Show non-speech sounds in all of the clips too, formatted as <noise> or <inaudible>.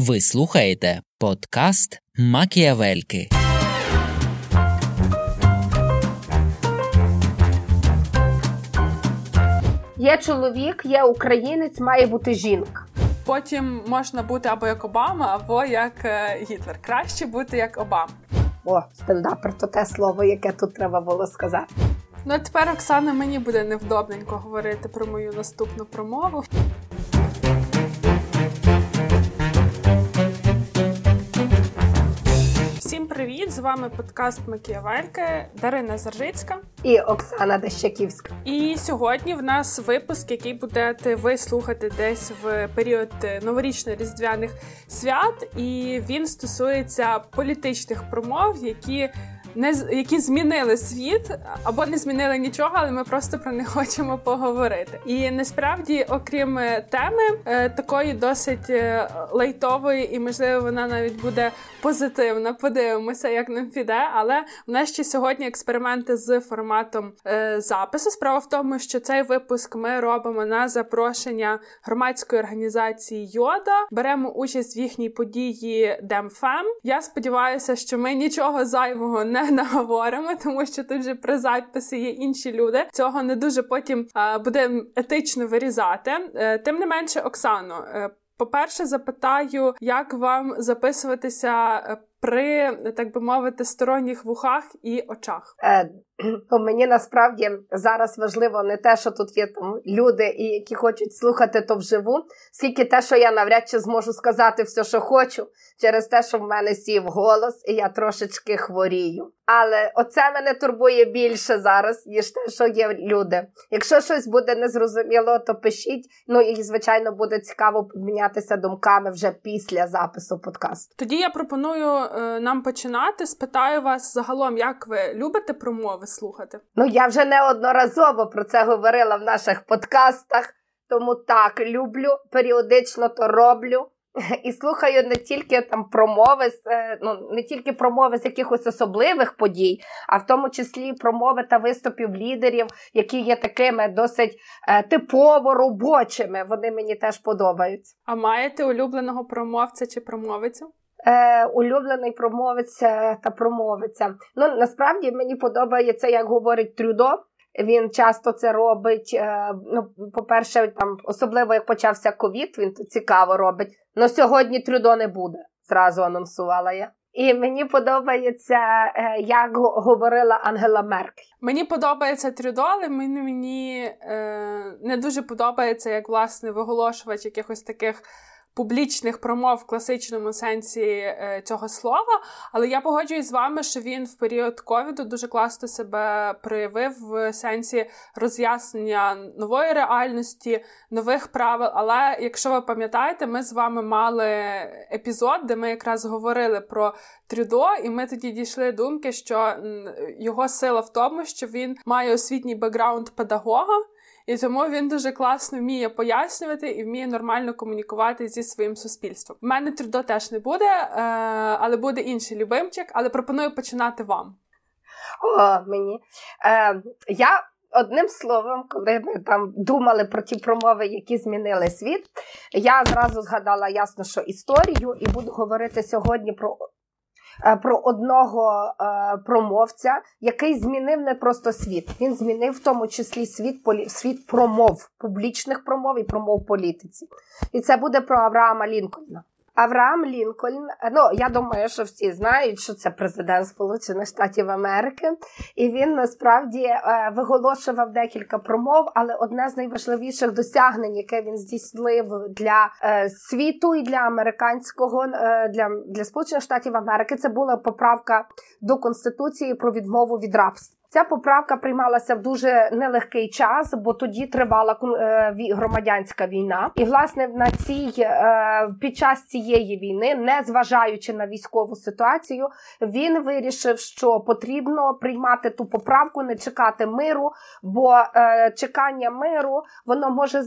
Ви слухаєте подкаст Макіавельки. Є чоловік, є українець, має бути жінка. Потім можна бути або як Обама, або як е, Гітлер. Краще бути як Обама. О, стендапер, то те слово, яке тут треба було сказати. Ну а тепер Оксана мені буде невдобненько говорити про мою наступну промову. Всім привіт! З вами подкаст Макіявельки Дарина Заржицька і Оксана Дещаківська. І сьогодні в нас випуск, який будете ви слухати десь в період новорічно-різдвяних свят, і він стосується політичних промов, які не які змінили світ або не змінили нічого, але ми просто про них <laughs> хочемо поговорити. І насправді, окрім е, теми е, такої досить е, лайтової, і можливо вона навіть буде позитивна. Подивимося, як нам піде. Але в нас ще сьогодні експерименти з форматом запису. Справа в тому, що цей випуск ми робимо на запрошення громадської організації Йода. Беремо участь в їхній події Демфем. Я сподіваюся, що ми нічого зайвого не не <laughs> наговоримо, тому що тут же при записі є інші люди. Цього не дуже потім а, буде етично вирізати. Е, тим не менше, Оксано, е, по-перше, запитаю, як вам записуватися е, при так би мовити сторонніх вухах і очах. Е, <clears throat> Мені насправді зараз важливо не те, що тут є там люди, і які хочуть слухати то вживу, скільки те, що я навряд чи зможу сказати все, що хочу, через те, що в мене сів голос, і я трошечки хворію. Але оце мене турбує більше зараз, ніж те, що є люди. Якщо щось буде незрозуміло, то пишіть. Ну і звичайно буде цікаво помінятися думками вже після запису подкасту. Тоді я пропоную е, нам починати. Спитаю вас загалом, як ви любите промови слухати? Ну я вже неодноразово про це говорила в наших подкастах, тому так люблю періодично то роблю. <laughs> І слухаю не тільки там промови, е, ну не тільки промови з якихось особливих подій, а в тому числі промови та виступів лідерів, які є такими досить е, типово робочими. Вони мені теж подобаються. А маєте улюбленого промовця чи промовицю? Е, Улюблений промовець та промовиця. Ну насправді мені подобається, як говорить Трюдо. Він часто це робить. Е, ну, по-перше, там особливо як почався ковід, він цікаво робить. Ну сьогодні Трюдо не буде. Зразу анонсувала я. І мені подобається, е, як говорила Ангела Меркель. Мені подобається Трюдо, але мені мені е, не дуже подобається як власне виголошувач якихось таких публічних промов в класичному сенсі е, цього слова. Але я погоджуюсь з вами, що він в період ковіду дуже класно себе проявив в сенсі роз'яснення нової реальності, нових правил. Але якщо ви пам'ятаєте, ми з вами мали епізод, де ми якраз говорили про Трюдо, і ми тоді дійшли думки, що його сила в тому, що він має освітній бекграунд педагога. І тому він дуже класно вміє пояснювати і вміє нормально комунікувати зі своїм суспільством. У мене трудо теж не буде, е, але буде інший любимчик. Але пропоную починати вам. О, мені. Е, Я одним словом, коли ми там думали про ті промови, які змінили світ, я зразу згадала ясно, що історію, і буду говорити сьогодні про про одного е, промовця, який змінив не просто світ. Він змінив в тому числі світ світ промов, публічних промов і промов політиці. І це буде про Авраама Лінкольна. Авраам Лінкольн, ну я думаю, що всі знають, що це президент Сполучених Штатів Америки, і він насправді е, виголошував декілька промов, але одне з найважливіших досягнень, яке він здійснив для е, світу і для американського е, для, для Сполучених Штатів Америки, це була поправка до конституції про відмову від рабства. Ця поправка приймалася в дуже нелегкий час, бо тоді тривала е, громадянська війна. І власне на цій е, під час цієї війни, не зважаючи на військову ситуацію, він вирішив, що потрібно приймати ту поправку, не чекати миру, бо е, чекання миру воно може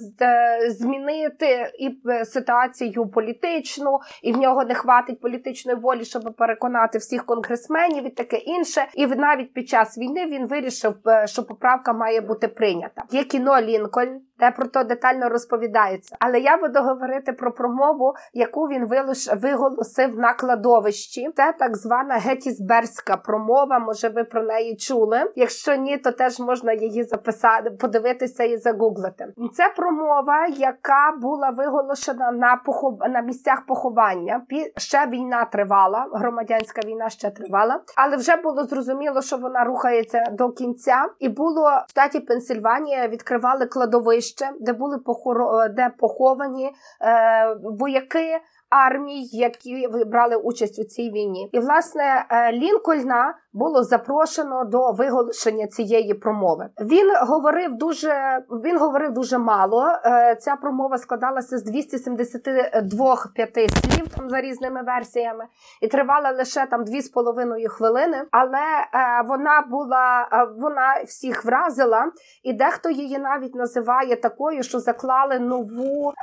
змінити і ситуацію політичну, і в нього не хватить політичної волі, щоб переконати всіх конгресменів і таке інше. І навіть під час війни він вирішив, е, що поправка має бути прийнята. Є кіно Лінкольн, де про то детально розповідається. Але я буду говорити про промову, яку він виголосив на кладовищі. Це так звана гетісберська промова. Може, ви про неї чули? Якщо ні, то теж можна її записати, подивитися і загуглити. Це промова, яка була виголошена на похов... на місцях поховання. Ще війна тривала, громадянська війна ще тривала, але вже було зрозуміло, що вона рухається до кінця, і було в штаті Пенсильванія відкривали кладовище, де були похоро... де поховані е, вояки армій, які брали участь у цій війні. І власне е, Лінкольна було запрошено до виголошення цієї промови. Він говорив дуже він говорив дуже мало. Е, ця промова складалася з 272 п'яти слів там за різними версіями, і тривала лише там дві з половиною хвилини. Але е, вона була вона всіх вразила, і дехто її навіть називає такою, що заклали нову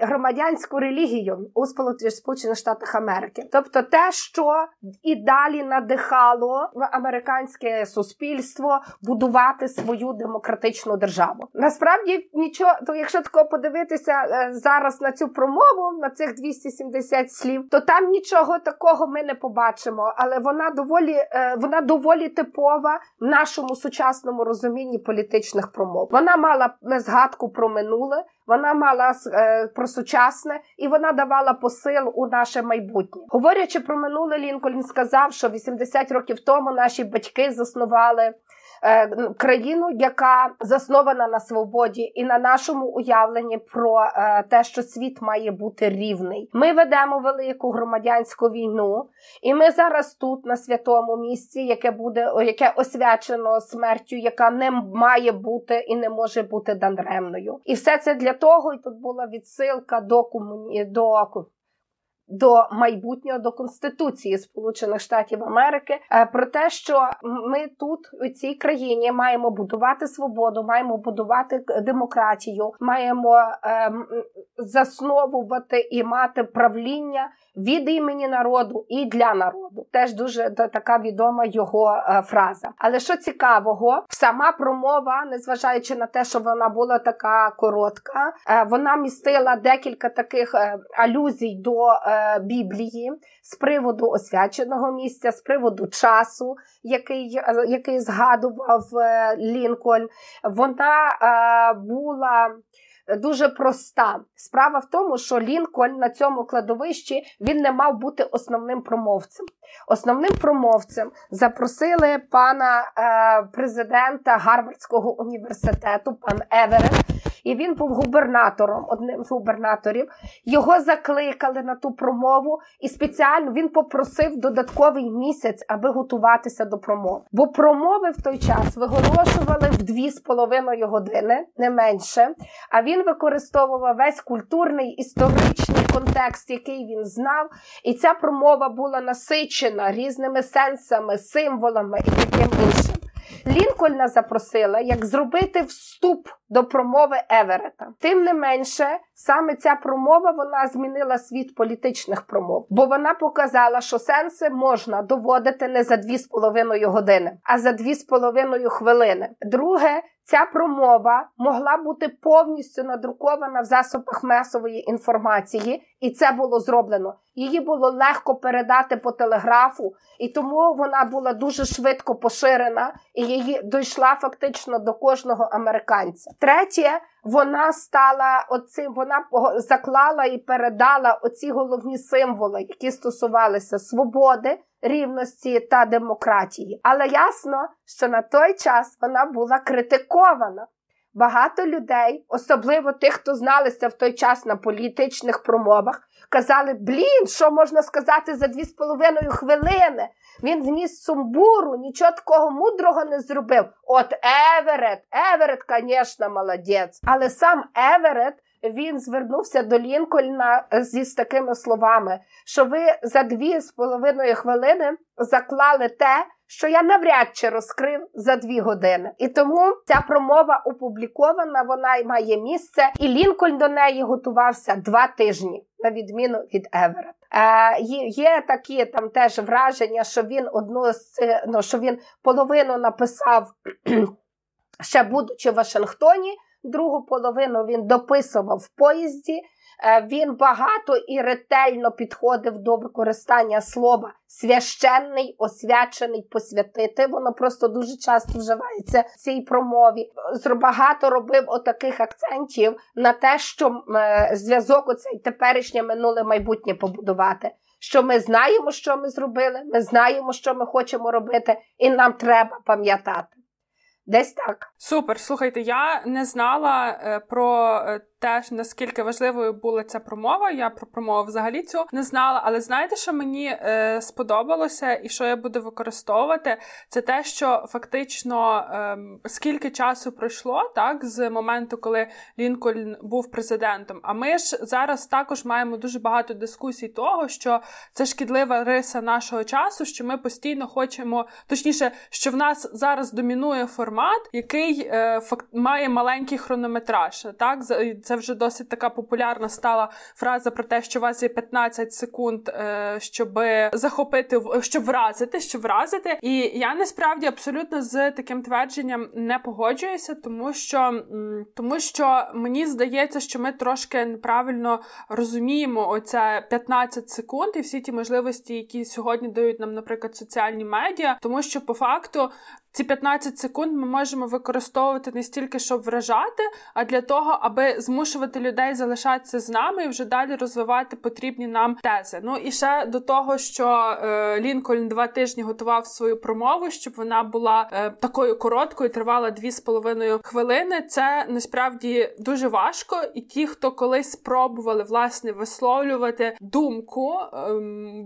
громадянську релігію у Сполучених Штатах Америки, тобто те, що і далі надихало американське суспільство будувати свою демократичну державу. Насправді нічого, то якщо тако подивитися е, зараз на цю промову, на цих 270 слів, то там нічого такого ми не побачимо, але вона доволі е, вона доволі типова в нашому сучасному розумінні політичних промов. Вона мала згадку про минуле. Вона мала е, про сучасне і вона давала посил у наше майбутнє. Говорячи про минуле, Лінкольн сказав, що 80 років тому наші батьки заснували країну, яка заснована на свободі і на нашому уявленні про е, те, що світ має бути рівний. Ми ведемо велику громадянську війну, і ми зараз тут, на святому місці, яке буде яке освячено смертю, яка не має бути і не може бути даремною. І все це для того, і тут була відсилка до комуні до до майбутнього до Конституції Сполучених Штатів Америки е, про те, що ми тут у цій країні маємо будувати свободу, маємо будувати демократію, маємо ем, засновувати і мати правління від імені народу і для народу. Теж дуже така відома його е, фраза. Але що цікавого, сама промова, незважаючи на те, що вона була така коротка, е, вона містила декілька таких алюзій до. Біблії з приводу освяченого місця, з приводу часу, який який згадував е, Лінкольн, вона е, була. Дуже проста справа в тому, що Лінкольн на цьому кладовищі він не мав бути основним промовцем. Основним промовцем запросили пана е, президента Гарвардського університету, пан Еверет, і він був губернатором, одним з губернаторів. Його закликали на ту промову, і спеціально він попросив додатковий місяць, аби готуватися до промови. Бо промови в той час виголошували в дві з половиною години, не менше. А він використовував весь культурний історичний контекст, який він знав. І ця промова була насичена різними сенсами, символами і таким іншим. Лінкольна запросила, як зробити вступ до промови Еверета. Тим не менше, саме ця промова вона змінила світ політичних промов, бо вона показала, що сенси можна доводити не за дві з половиною години, а за дві з половиною хвилини. Друге, Ця промова могла бути повністю надрукована в засобах масової інформації, і це було зроблено. Її було легко передати по телеграфу, і тому вона була дуже швидко поширена і її дійшла фактично до кожного американця. Третє, вона стала оцим, вона заклала і передала оці головні символи, які стосувалися свободи рівності та демократії. Але ясно, що на той час вона була критикована. Багато людей, особливо тих, хто зналися в той час на політичних промовах, казали: блін, що можна сказати за дві з половиною хвилини? Він вніс сумбуру, нічого такого мудрого не зробив. От Еверет, Еверет, звісно, молодець. Але сам Еверет він звернувся до Лінкольна зі з такими словами, що ви за дві з половиною хвилини заклали те, що я навряд чи розкрив за дві години. І тому ця промова опублікована, вона має місце, і Лінкольн до неї готувався два тижні, на відміну від Еверет. Е, Є такі там теж враження, що він одну з ну, що він половину написав <clears throat> ще будучи в Вашингтоні другу половину він дописував в поїзді. Е, він багато і ретельно підходив до використання слова священний, освячений, посвятити. Воно просто дуже часто вживається в цій промові. Багато робив отаких акцентів на те, що е, зв'язок оцей теперішнє минуле майбутнє побудувати. Що ми знаємо, що ми зробили, ми знаємо, що ми хочемо робити, і нам треба пам'ятати. Десь так. Супер. Слухайте, я не знала е, про е, теж наскільки важливою була ця промова. Я про промову взагалі цю не знала. Але знаєте, що мені е, сподобалося, і що я буду використовувати, це те, що фактично е, скільки часу пройшло так з моменту, коли Лінкольн був президентом. А ми ж зараз також маємо дуже багато дискусій того, що це шкідлива риса нашого часу, що ми постійно хочемо, точніше, що в нас зараз домінує формат, який е, факт має маленький хронометраж. Так, це вже досить така популярна стала фраза про те, що у вас є 15 секунд, е, щоб захопити щоб вразити, щоб вразити. І я насправді абсолютно з таким твердженням не погоджуюся, тому що тому що мені здається, що ми трошки неправильно розуміємо оце 15 секунд і всі ті можливості, які сьогодні дають нам, наприклад, соціальні медіа, тому що по факту ці 15 секунд ми можемо використовувати не стільки, щоб вражати, а для того, аби змушувати людей залишатися з нами і вже далі розвивати потрібні нам тези. Ну і ще до того, що е, Лінкольн два тижні готував свою промову, щоб вона була е, такою короткою, тривала дві з половиною хвилини. Це насправді дуже важко, і ті, хто колись спробували власне висловлювати думку е,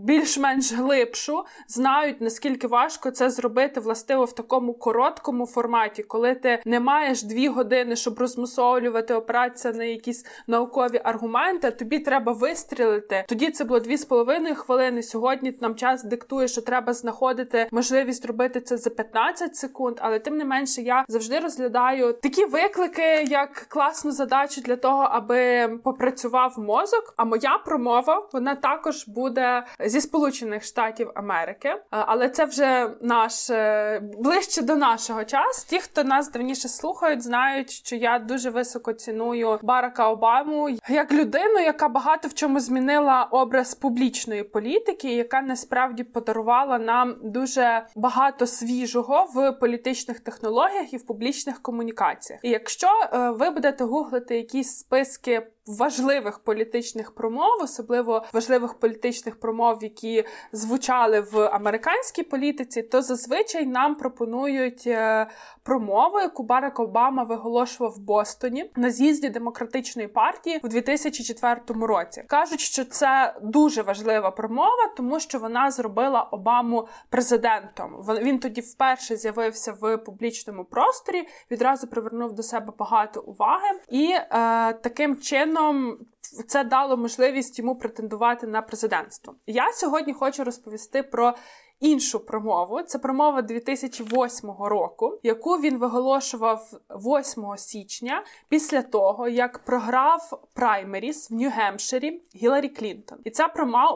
більш-менш глибшу, знають наскільки важко це зробити властиво в такому такому короткому форматі, коли ти не маєш дві години, щоб розмусолювати, опиратися на якісь наукові аргументи, тобі треба вистрілити. Тоді це було дві з половиною хвилини. Сьогодні нам час диктує, що треба знаходити можливість робити це за 15 секунд. Але тим не менше, я завжди розглядаю такі виклики, як класну задачу для того, аби попрацював мозок. А моя промова вона також буде зі Сполучених Штатів Америки, але це вже наш е, ближче ближче до нашого часу. Ті, хто нас давніше слухають, знають, що я дуже високо ціную Барака Обаму як людину, яка багато в чому змінила образ публічної політики, яка насправді подарувала нам дуже багато свіжого в політичних технологіях і в публічних комунікаціях. І якщо е, ви будете гуглити якісь списки важливих політичних промов, особливо важливих політичних промов, які звучали в американській політиці, то зазвичай нам пропонують е, промову, яку Барак Обама виголошував в Бостоні на з'їзді демократичної партії у 2004 році. кажуть, що це дуже важлива промова, тому що вона зробила Обаму президентом. Він тоді вперше з'явився в публічному просторі, відразу привернув до себе багато уваги, і е, таким чином це дало можливість йому претендувати на президентство. Я сьогодні хочу розповісти про іншу промову. Це промова 2008 року, яку він виголошував 8 січня після того, як програв праймеріс в Нью-Гемпширі Гіларі Клінтон. І ця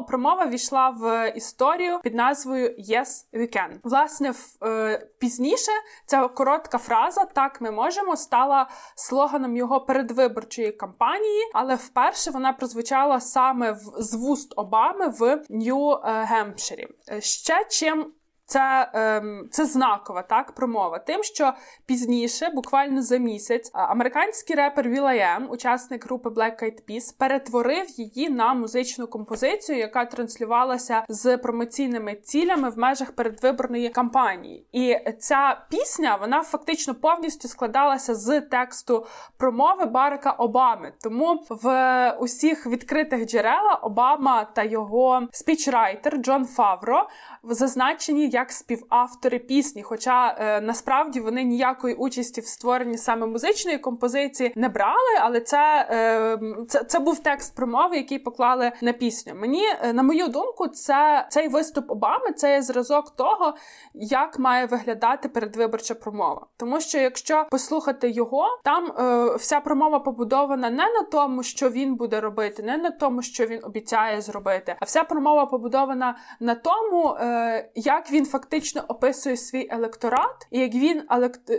промова війшла в історію під назвою Yes, we can. Власне, е, пізніше ця коротка фраза Так ми можемо стала слоганом його передвиборчої кампанії, але вперше вона прозвучала саме в з вуст Обами в Нью-Гемпширі. Е, ще чим це ем, це знакова так промова. Тим, що пізніше, буквально за місяць, американський репер Will.i.am, учасник групи Black Eyed Peas, перетворив її на музичну композицію, яка транслювалася з промоційними цілями в межах передвиборної кампанії. І ця пісня вона фактично повністю складалася з тексту промови Барака Обами. Тому в усіх відкритих джерела Обама та його спічрайтер Джон Фавро зазначені як співавтори пісні. Хоча е, насправді вони ніякої участі в створенні саме музичної композиції не брали, але це, е, це, це був текст промови, який поклали на пісню. Мені, е, на мою думку, це цей виступ Обами це є зразок того, як має виглядати передвиборча промова. Тому що якщо послухати його, там е, вся промова побудована не на тому, що він буде робити, не на тому, що він обіцяє зробити, а вся промова побудована на тому, е, як він фактично описує свій електорат, і як він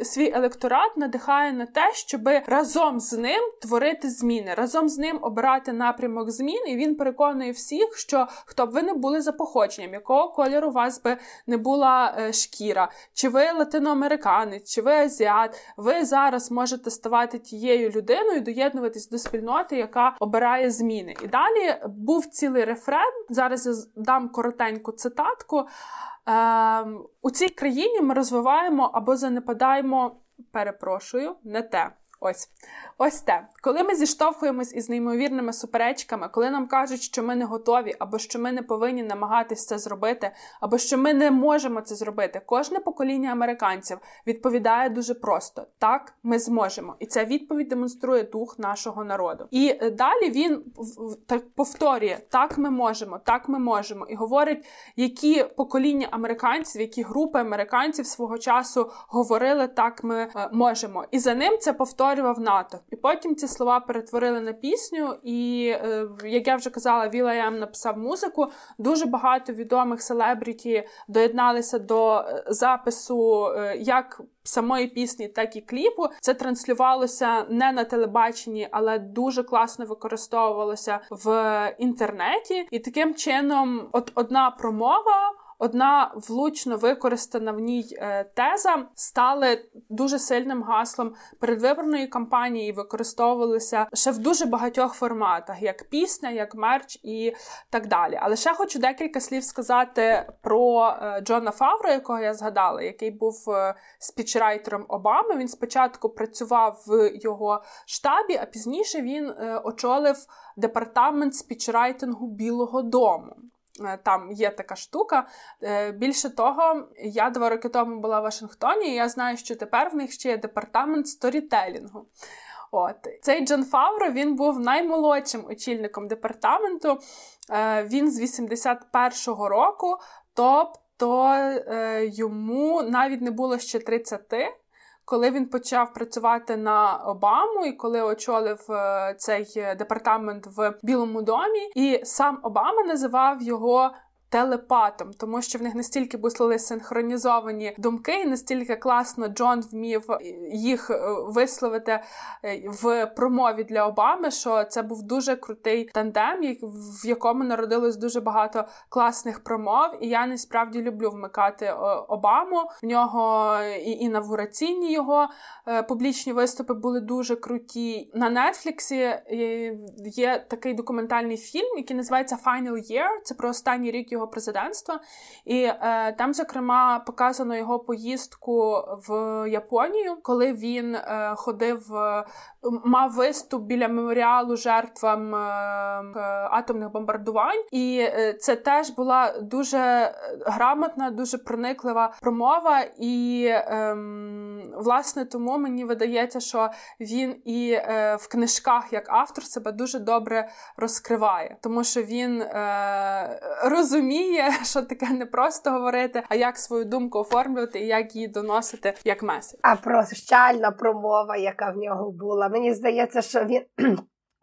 свій електорат надихає на те, щоб разом з ним творити зміни, разом з ним обирати напрямок змін. І він переконує всіх, що хто б ви не були за походженням, якого кольору вас би не була е, шкіра, чи ви латиноамериканець, чи ви азіат, ви зараз можете ставати тією людиною, доєднуватись до спільноти, яка обирає зміни. І далі був цілий рефрен. Зараз я дам коротеньку цитатку. Ем, у цій країні ми розвиваємо або занепадаємо, перепрошую, не те. Ось ось те, коли ми зіштовхуємось із неймовірними суперечками, коли нам кажуть, що ми не готові, або що ми не повинні намагатись це зробити, або що ми не можемо це зробити. Кожне покоління американців відповідає дуже просто: так, ми зможемо, і ця відповідь демонструє дух нашого народу. І е, далі він так повторює: так, ми можемо, так ми можемо, і говорить, які покоління американців, які групи американців свого часу говорили так, ми е, можемо, і за ним це повторював НАТО. І потім ці слова перетворили на пісню. І, е, як я вже казала, Вілаєм написав музику. Дуже багато відомих селебріті доєдналися до е, запису е, як самої пісні, так і кліпу. Це транслювалося не на телебаченні, але дуже класно використовувалося в інтернеті. І таким чином, от одна промова. Одна влучно використана в ній е, теза стали дуже сильним гаслом передвиборної кампанії. Використовувалися ще в дуже багатьох форматах, як пісня, як мерч і так далі. Але ще хочу декілька слів сказати про е, Джона Фавро, якого я згадала, який був е, спічрайтером Обами. Він спочатку працював в його штабі, а пізніше він очолив департамент спічрайтингу Білого Дому. Е, там є така штука. Е, більше того, я два роки тому була в Вашингтоні, і я знаю, що тепер в них ще є департамент сторітелінгу. От цей Джон Фавро він був наймолодшим очільником департаменту. Е, він з 81-го року, тобто йому навіть не було ще 30 коли він почав працювати на Обаму, і коли очолив е, цей департамент в Білому домі, і сам Обама називав його телепатом, тому що в них настільки були синхронізовані думки, і настільки класно Джон вмів їх е, висловити е, в промові для Обами, що це був дуже крутий тандем, в якому народилось дуже багато класних промов. І я насправді люблю вмикати е, Обаму. В нього і інавгураційні його публічні виступи були дуже круті. На Нетфліксі є такий документальний фільм, який називається Final Year. Це про останній рік його президентства. І е, там, зокрема, показано його поїздку в Японію, коли він е, ходив, е, мав виступ біля меморіалу жертвам е, атомних бомбардувань. І е, це теж була дуже грамотна, дуже прониклива промова. І ем, власне тому мені видається, що він і е, в книжках як автор себе дуже добре розкриває, тому що він розуміє розуміє, <laughs> що таке не просто говорити, а як свою думку оформлювати і як її доносити як меседж. А прощальна промова, яка в нього була. Мені здається, що він. <clears throat>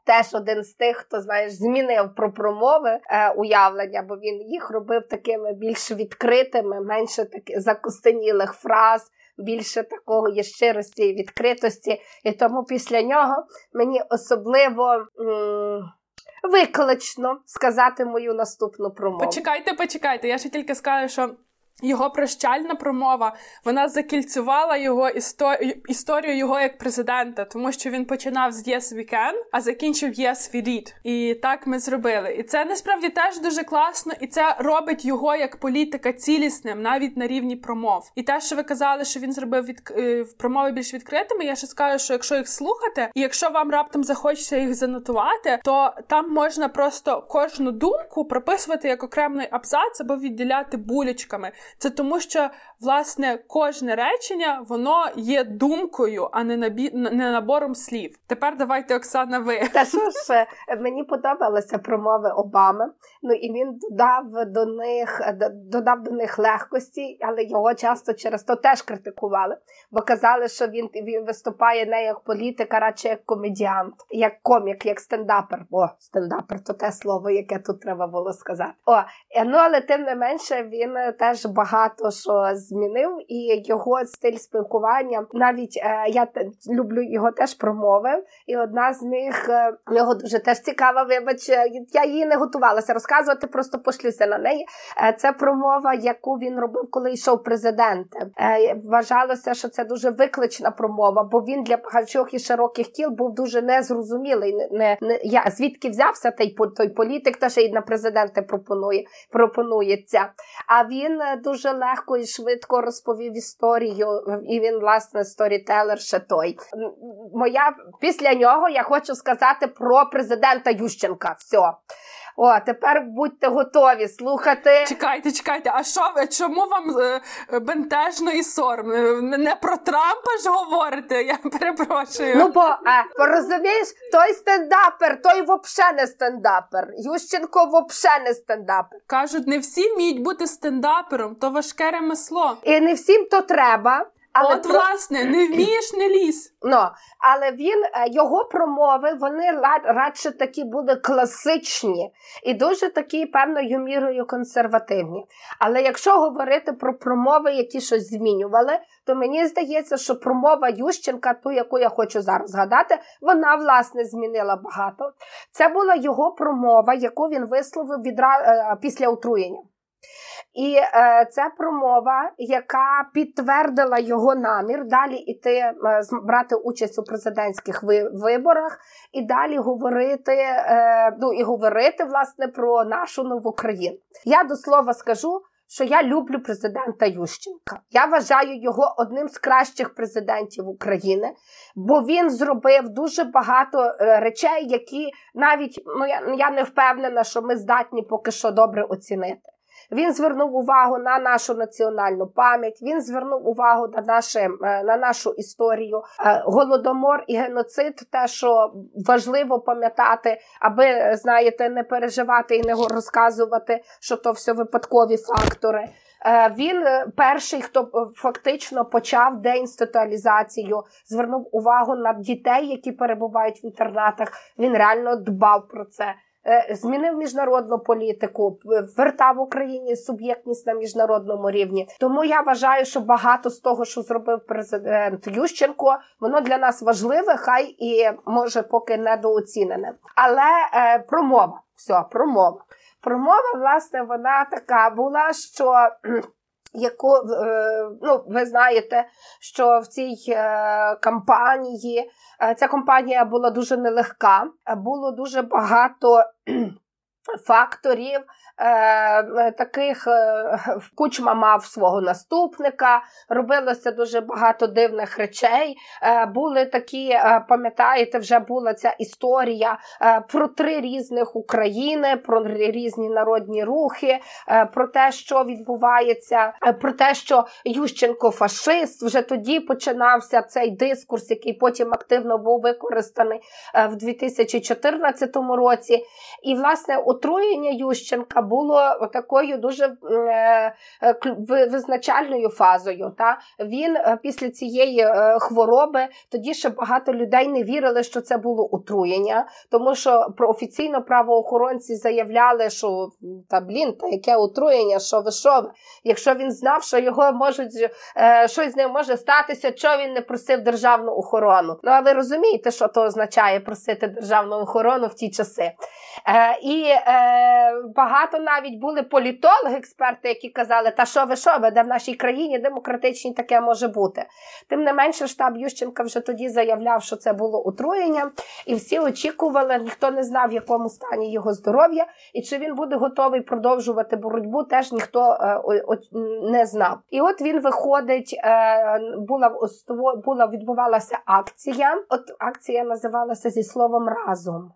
Теж один з тих, хто знаєш, змінив про промови е, уявлення, бо він їх робив такими більш відкритими, менше таких закостенілих фраз, більше такого є щирості і відкритості. І тому після нього мені особливо. М- виклично сказати мою наступну промову. Почекайте, почекайте. Я ще тільки скажу, що його прощальна промова вона закільцювала його історію, історію його як президента, тому що він починав з «Yes, we can», а закінчив «Yes, we did». І так ми зробили. І це насправді теж дуже класно, і це робить його як політика цілісним навіть на рівні промов. І те, що ви казали, що він зробив від е, промови більш відкритими. Я ще скажу, що якщо їх слухати, і якщо вам раптом захочеться їх занотувати, то там можна просто кожну думку прописувати як окремий абзац або відділяти булечками. Це тому, що власне кожне речення воно є думкою, а не набі... не набором слів. Тепер давайте, Оксана, ви та що ж мені подобалася промови Обами. Ну і він додав до них додав до них легкості, але його часто через то теж критикували, бо казали, що він він виступає не як політик, а радше як комедіант, як комік, як стендапер. О, стендапер то те слово, яке тут треба було сказати. О, ну але тим не менше він теж багато що змінив, і його стиль спілкування навіть е, я люблю його теж промови, і одна з них е, його дуже теж цікава. Вибач, я її не готувалася розказувати, просто пошлюся на неї. Е, це промова, яку він робив, коли йшов президентом. Е, вважалося, що це дуже виклична промова, бо він для багатьох і широких кіл був дуже незрозумілий. Не, не, я звідки взявся той той політик, та ще й на президенти пропонує пропонується. А він дуже легко і швидко розповів історію, і він власне сторітелер ще той. Моя після нього я хочу сказати про президента Ющенка. Все. О, тепер будьте готові слухати. Чекайте, чекайте, а що чому вам е, бентежно і соромно? Не про Трампа ж говорите? Я перепрошую. Ну бо а, розумієш, той стендапер, той взагалі не стендапер. Ющенко взагалі не стендапер. Кажуть, не всі вміють бути стендапером, то важке ремесло. І не всім то треба. Але От, про... власне, не вмієш, не ліз. Ну, але він е, його промови вони радше такі були класичні і дуже такі певною мірою консервативні. Але якщо говорити про промови, які щось змінювали, то мені здається, що промова Ющенка, ту, яку я хочу зараз згадати, вона власне змінила багато. Це була його промова, яку він висловив відра... Е, після отруєння. І е, це промова, яка підтвердила його намір далі іти е, брати участь у президентських виборах і далі говорити е, ну і говорити власне про нашу нову країну. Я до слова скажу. Що я люблю президента Ющенка. Я вважаю його одним з кращих президентів України, бо він зробив дуже багато е, речей, які навіть ну я я не впевнена, що ми здатні поки що добре оцінити. Він звернув увагу на нашу національну пам'ять. Він звернув увагу на наше, е, на нашу історію. Е, голодомор і геноцид, те, що важливо пам'ятати, аби знаєте, не переживати і не розказувати, що то все випадкові фактори. Е, він перший, хто фактично почав деінституалізацію, звернув увагу на дітей, які перебувають в інтернатах. Він реально дбав про це. Е, змінив міжнародну політику, вертав Україні суб'єктність на міжнародному рівні. Тому я вважаю, що багато з того, що зробив президент Ющенко, воно для нас важливе, хай і може поки недооцінене. Але е, промова, все, промова. Промова, власне, вона така була, що яку е, ну, ви знаєте, що в цій е, кампанії е, ця компанія була дуже нелегка, було дуже багато факторів, таких е, <laughs> кучма мав свого наступника, робилося дуже багато дивних речей. Е, були такі, е, пам'ятаєте, вже була ця історія е, про три різних України, про різні народні рухи, е, про те, що відбувається, про те, що Ющенко фашист. Вже тоді починався цей дискурс, який потім активно був використаний в 2014 році. І, власне, отруєння Ющенка було такою дуже е, е, визначальною фазою. Та? Він е, після цієї хвороби тоді ще багато людей не вірили, що це було отруєння, тому що про офіційно правоохоронці заявляли, що та блін, та яке отруєння, що ви що? Якщо він знав, що його можуть щось з ним може статися, що він не просив державну охорону. Ну а ви розумієте, що то означає просити державну охорону в ті часи? І е, багато навіть були політологи, експерти, які казали, та що ви що ви, де в нашій країні демократичній таке може бути. Тим не менше, штаб Ющенка вже тоді заявляв, що це було отруєння, і всі очікували, ніхто не знав, в якому стані його здоров'я, і чи він буде готовий продовжувати боротьбу, теж ніхто е, не знав. І от він виходить, е, була була відбувалася акція. От акція називалася зі словом разом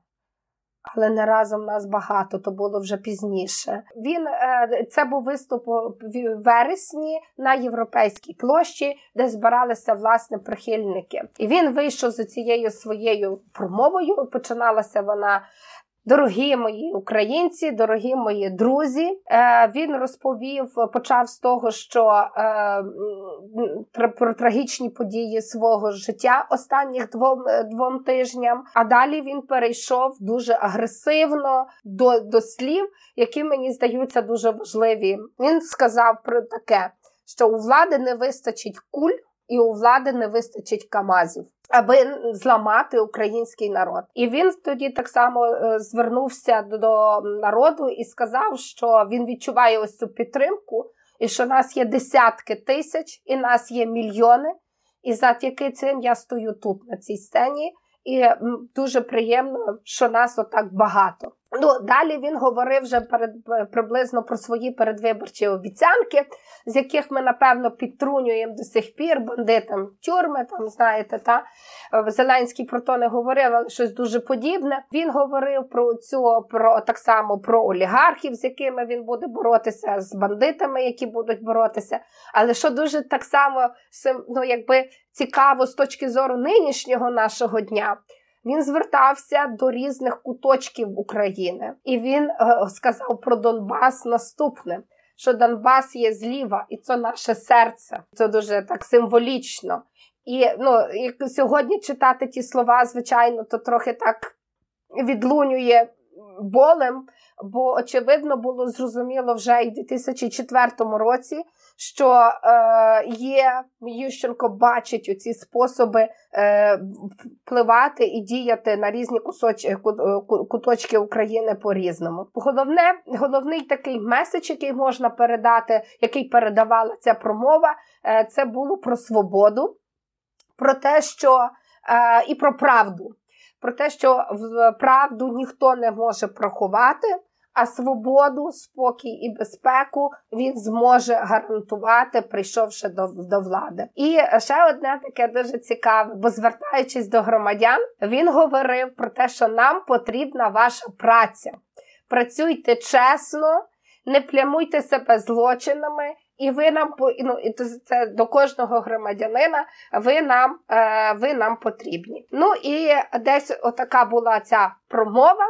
але не разом нас багато, то було вже пізніше. Він е, це був виступ в вересні на європейській площі, де збиралися власне прихильники. І він вийшов за цією своєю промовою. Починалася вона Дорогі мої українці, дорогі мої друзі, е, він розповів, почав з того, що е, про трагічні події свого життя останніх двом е, двом тижням. А далі він перейшов дуже агресивно до, до слів, які мені здаються дуже важливі. Він сказав про таке, що у влади не вистачить куль і у влади не вистачить камазів, аби зламати український народ. І він тоді так само е, звернувся до народу і сказав, що він відчуває ось цю підтримку, і що нас є десятки тисяч, і нас є мільйони. І завдяки цим я стою тут на цій сцені. І дуже приємно, що нас отак багато. Ну далі він говорив вже перед приблизно про свої передвиборчі обіцянки, з яких ми напевно підтрунюємо до сих пір бандитам тюрми. Там знаєте, та Зеленський про то не говорив, але щось дуже подібне. Він говорив про цю про так само про олігархів, з якими він буде боротися, з бандитами, які будуть боротися. Але що дуже так само ну, якби цікаво з точки зору нинішнього нашого дня. Він звертався до різних куточків України, і він е, сказав про Донбас наступне: що Донбас є зліва, і це наше серце. Це дуже так символічно. І ну, як сьогодні читати ті слова, звичайно, то трохи так відлунює болем, бо очевидно було зрозуміло вже і в 2004 році, що е, є Ющенко бачить оці способи е, впливати і діяти на різні кусочки, е, куточки України по різному. Головне, головний такий меседж, який можна передати, який передавала ця промова, е, це було про свободу, про те, що е, і про правду. Про те, що правду ніхто не може проховати, а свободу, спокій і безпеку він зможе гарантувати, прийшовши до, до влади. І ще одне таке дуже цікаве, бо звертаючись до громадян, він говорив про те, що нам потрібна ваша праця. Працюйте чесно, не плямуйте себе злочинами. І ви нам ну, і це до кожного громадянина. Ви нам е, ви нам потрібні. Ну і десь отака була ця промова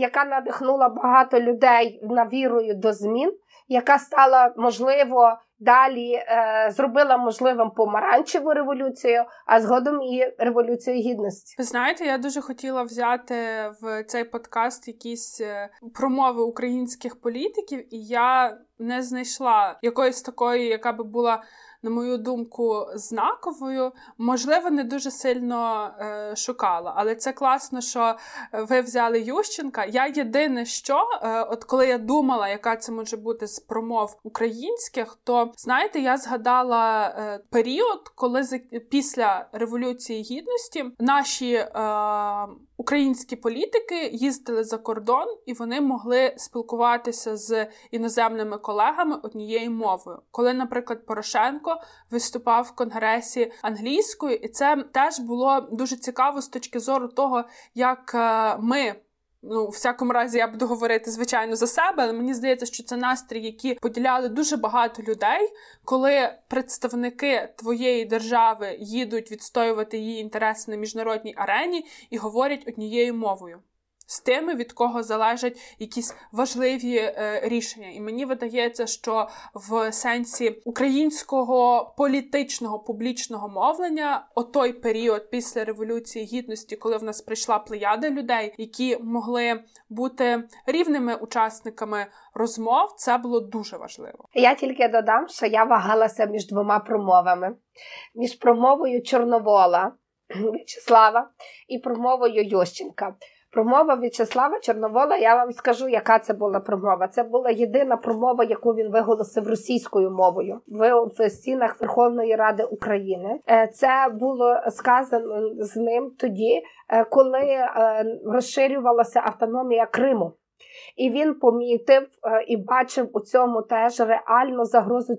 яка надихнула багато людей на вірою до змін, яка стала можливо далі е, зробила можливим помаранчеву революцію, а згодом і революцію гідності. Ви знаєте, я дуже хотіла взяти в цей подкаст якісь е, промови українських політиків, і я не знайшла якоїсь такої, яка би була на мою думку, знаковою. Можливо, не дуже сильно е, шукала, але це класно, що ви взяли Ющенка. Я єдине, що е, от коли я думала, яка це може бути з промов українських, то знаєте, я згадала е, період, коли після революції гідності наші. Українські політики їздили за кордон і вони могли спілкуватися з іноземними колегами однією мовою. Коли, наприклад, Порошенко виступав в конгресі англійською, і це теж було дуже цікаво з точки зору того, як е, ми. Ну, у всякому разі, я буду говорити, звичайно, за себе, але мені здається, що це настрій, які поділяли дуже багато людей, коли представники твоєї держави їдуть відстоювати її інтереси на міжнародній арені і говорять однією мовою з тими, від кого залежать якісь важливі е, рішення. І мені видається, що в сенсі українського політичного публічного мовлення, отой період після революції гідності, коли в нас прийшла плеяда людей, які могли бути рівними учасниками розмов, це було дуже важливо. Я тільки додам, що я вагалася між двома промовами: між промовою Чорновола <clears throat> В'ячеслава і промовою Ющенка. Промова В'ячеслава Чорновола, я вам скажу, яка це була промова. Це була єдина промова, яку він виголосив російською мовою в, стінах Верховної Ради України. Е, це було сказано з ним тоді, е, коли е, розширювалася автономія Криму. І він помітив і бачив у цьому теж реальну загрозу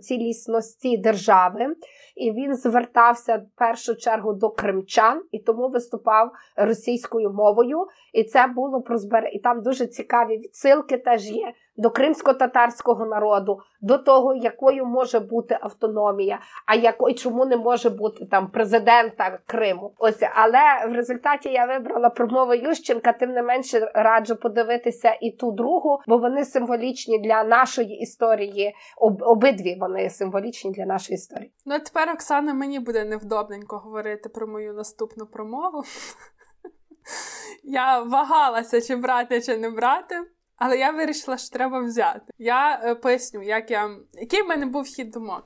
цілісності держави і він звертався в першу чергу до кримчан і тому виступав російською мовою. І це було про збере. І там дуже цікаві відсилки теж є до кримсько-татарського народу, до того, якою може бути автономія, а якою чому не може бути там президента Криму. Ось але в результаті я вибрала промову Ющенка. Тим не менше раджу подивитися і ту другу, бо вони символічні для нашої історії. Об, обидві вони символічні для нашої історії. Ну тепер Оксана мені буде невдобненько говорити про мою наступну промову. <laughs> Я вагалася, чи брати, чи не брати. Але я вирішила, що треба взяти. Я е, поясню, як я, який в мене був хід думок.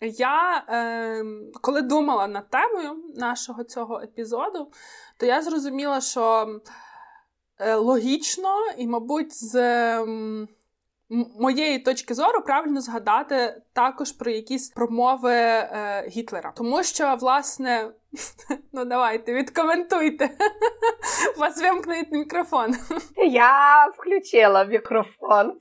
Я е, коли думала над темою нашого цього епізоду, то я зрозуміла, що е, логічно і, мабуть, з е, моєї точки зору правильно згадати також про якісь промови е, Гітлера. Тому що, власне, <laughs> ну давайте відкоментуйте. <laughs> Вас вимкнуть мікрофон. <laughs> Я включила мікрофон.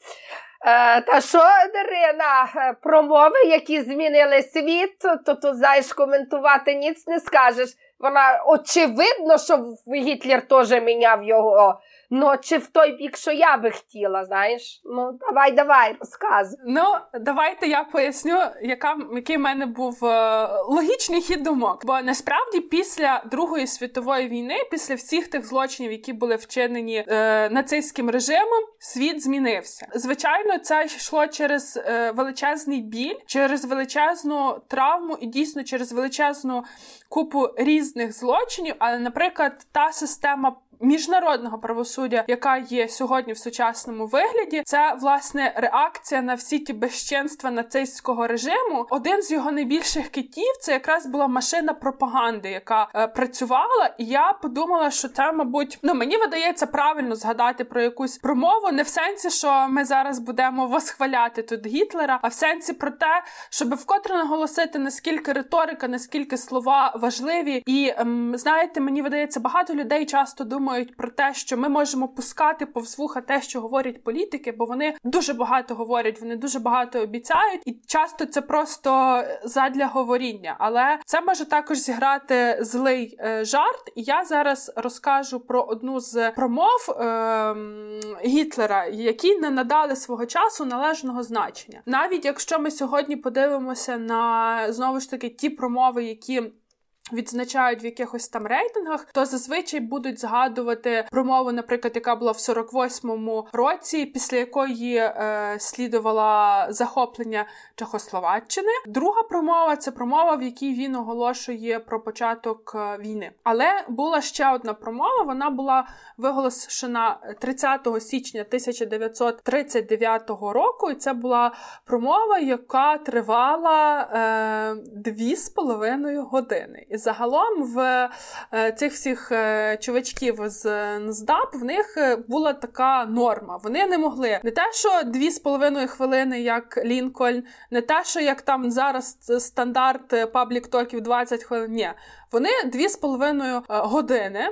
Е, та що, Дарина, е, промови, які змінили світ, то тут знаєш, коментувати ніц не скажеш. Вона очевидно, що Гітлер теж міняв його Ну, чи в той бік, що я би хотіла, знаєш? Ну, давай, давай, розказуй. Ну, давайте я поясню, яка який в мене був е, логічний хід думок. Бо насправді після Другої світової війни, після всіх тих злочинів, які були вчинені е, нацистським режимом, світ змінився. Звичайно, це йшло через е, величезний біль, через величезну травму і дійсно через величезну купу різних злочинів. Але, наприклад, та система міжнародного правосуддя, яка є сьогодні в сучасному вигляді, це власне реакція на всі ті безчинства нацистського режиму. Один з його найбільших китів це якраз була машина пропаганди, яка е, працювала. І я подумала, що це, мабуть, ну мені видається правильно згадати про якусь промову, не в сенсі, що ми зараз будемо восхваляти тут Гітлера, а в сенсі про те, щоб вкотре наголосити наскільки риторика, наскільки слова важливі, і ем, знаєте, мені видається, багато людей часто думають думають про те, що ми можемо пускати повз вуха те, що говорять політики, бо вони дуже багато говорять, вони дуже багато обіцяють, і часто це просто задля говоріння. Але це може також зіграти злий е, жарт. І я зараз розкажу про одну з промов е, Гітлера, які не надали свого часу належного значення. Навіть якщо ми сьогодні подивимося на знову ж таки ті промови, які Відзначають в якихось там рейтингах, то зазвичай будуть згадувати промову, наприклад, яка була в 48-му році, після якої е, слідувала захоплення Чехословаччини. Друга промова це промова, в якій він оголошує про початок е, війни. Але була ще одна промова. Вона була виголошена 30 січня 1939 року. І це була промова, яка тривала е, дві з половиною години загалом в е, цих всіх е, чувачків з НСДАП в них е, була така норма. Вони не могли не те, що дві з половиною хвилини, як Лінкольн, не те, що як там зараз стандарт паблік токів 20 хвилин. Ні, вони дві з половиною години.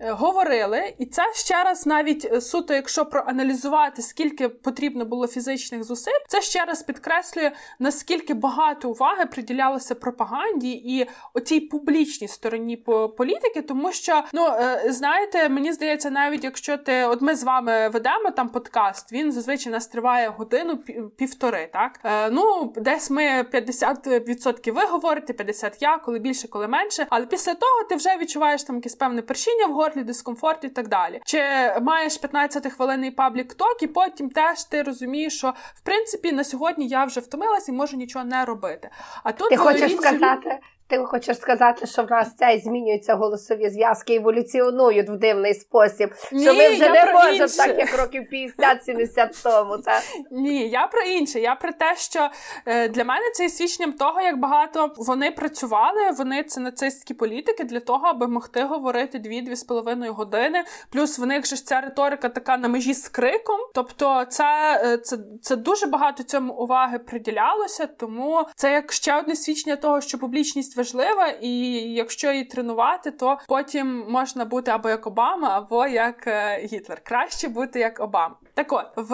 Е, говорили, і це ще раз, навіть е, суто, якщо проаналізувати, скільки потрібно було фізичних зусиль, це ще раз підкреслює наскільки багато уваги приділялося пропаганді і оцій публічній стороні політики, тому що ну е, знаєте, мені здається, навіть якщо ти от ми з вами ведемо там подкаст, він зазвичай нас триває годину півтори. Так ну десь ми 50% ви говорите, 50% я, коли більше, коли менше. Але після того ти вже відчуваєш там якесь певне першіння в горлі, дискомфорт і так далі. Чи маєш 15 хвилинний паблік ток, і потім теж ти розумієш, що в принципі на сьогодні я вже втомилась і можу нічого не робити. А тут ти хочеш сказати, ти хочеш сказати, що в нас цей змінюються голосові зв'язки, еволюціонують в дивний спосіб. Ні, що ми вже не можемо інше. так, як років 50-70 тому. Так? Ні, я про інше. Я про те, що е, для мене це є свідченням того, як багато вони працювали. Вони це нацистські політики для того, аби могти говорити дві-дві з половиною години. Плюс в них же ця риторика така на межі з криком. Тобто, це, е, це, це дуже багато цьому уваги приділялося, тому це як ще одне свідчення того, що публічність важлива, і якщо її тренувати, то потім можна бути або як Обама, або як е, Гітлер. Краще бути як Обама. Так от в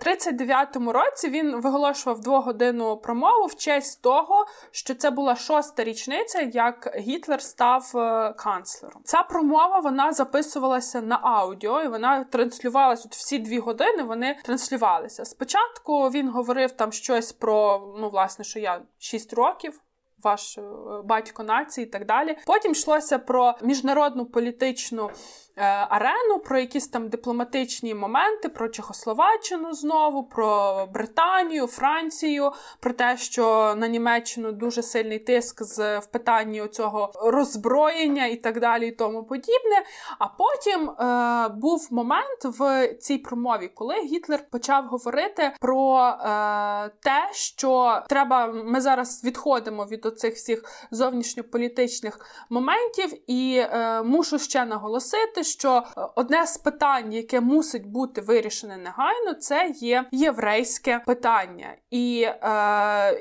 39-му році він виголошував двогодинну промову в честь того, що це була шоста річниця, як Гітлер став канцлером. Ця промова вона записувалася на аудіо, і вона транслювалася всі дві години. Вони транслювалися. Спочатку він говорив там щось про ну, власне, що я 6 років. Ваш батько нації і так далі. Потім йшлося про міжнародну політичну Е, арену про якісь там дипломатичні моменти, про Чехословаччину знову, про Британію, Францію, про те, що на Німеччину дуже сильний тиск з в питанні цього роззброєння і так далі, і тому подібне. А потім е, був момент в цій промові, коли Гітлер почав говорити про е, те, що треба. Ми зараз відходимо від оцих всіх зовнішньополітичних моментів, і е, мушу ще наголосити що е, одне з питань, яке мусить бути вирішене негайно, це є єврейське питання. І е,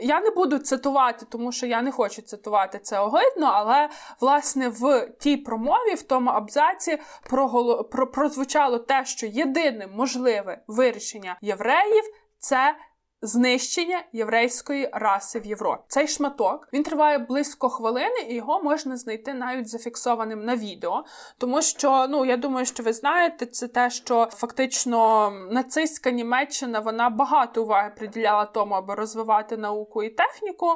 я не буду цитувати, тому що я не хочу цитувати це огидно, але власне в тій промові, в тому абзаці, проголо... про... прозвучало те, що єдине можливе вирішення євреїв це знищення єврейської раси в Європі. Цей шматок він триває близько хвилини, і його можна знайти навіть зафіксованим на відео. Тому що, ну я думаю, що ви знаєте, це те, що фактично нацистська Німеччина вона багато уваги приділяла тому, аби розвивати науку і техніку.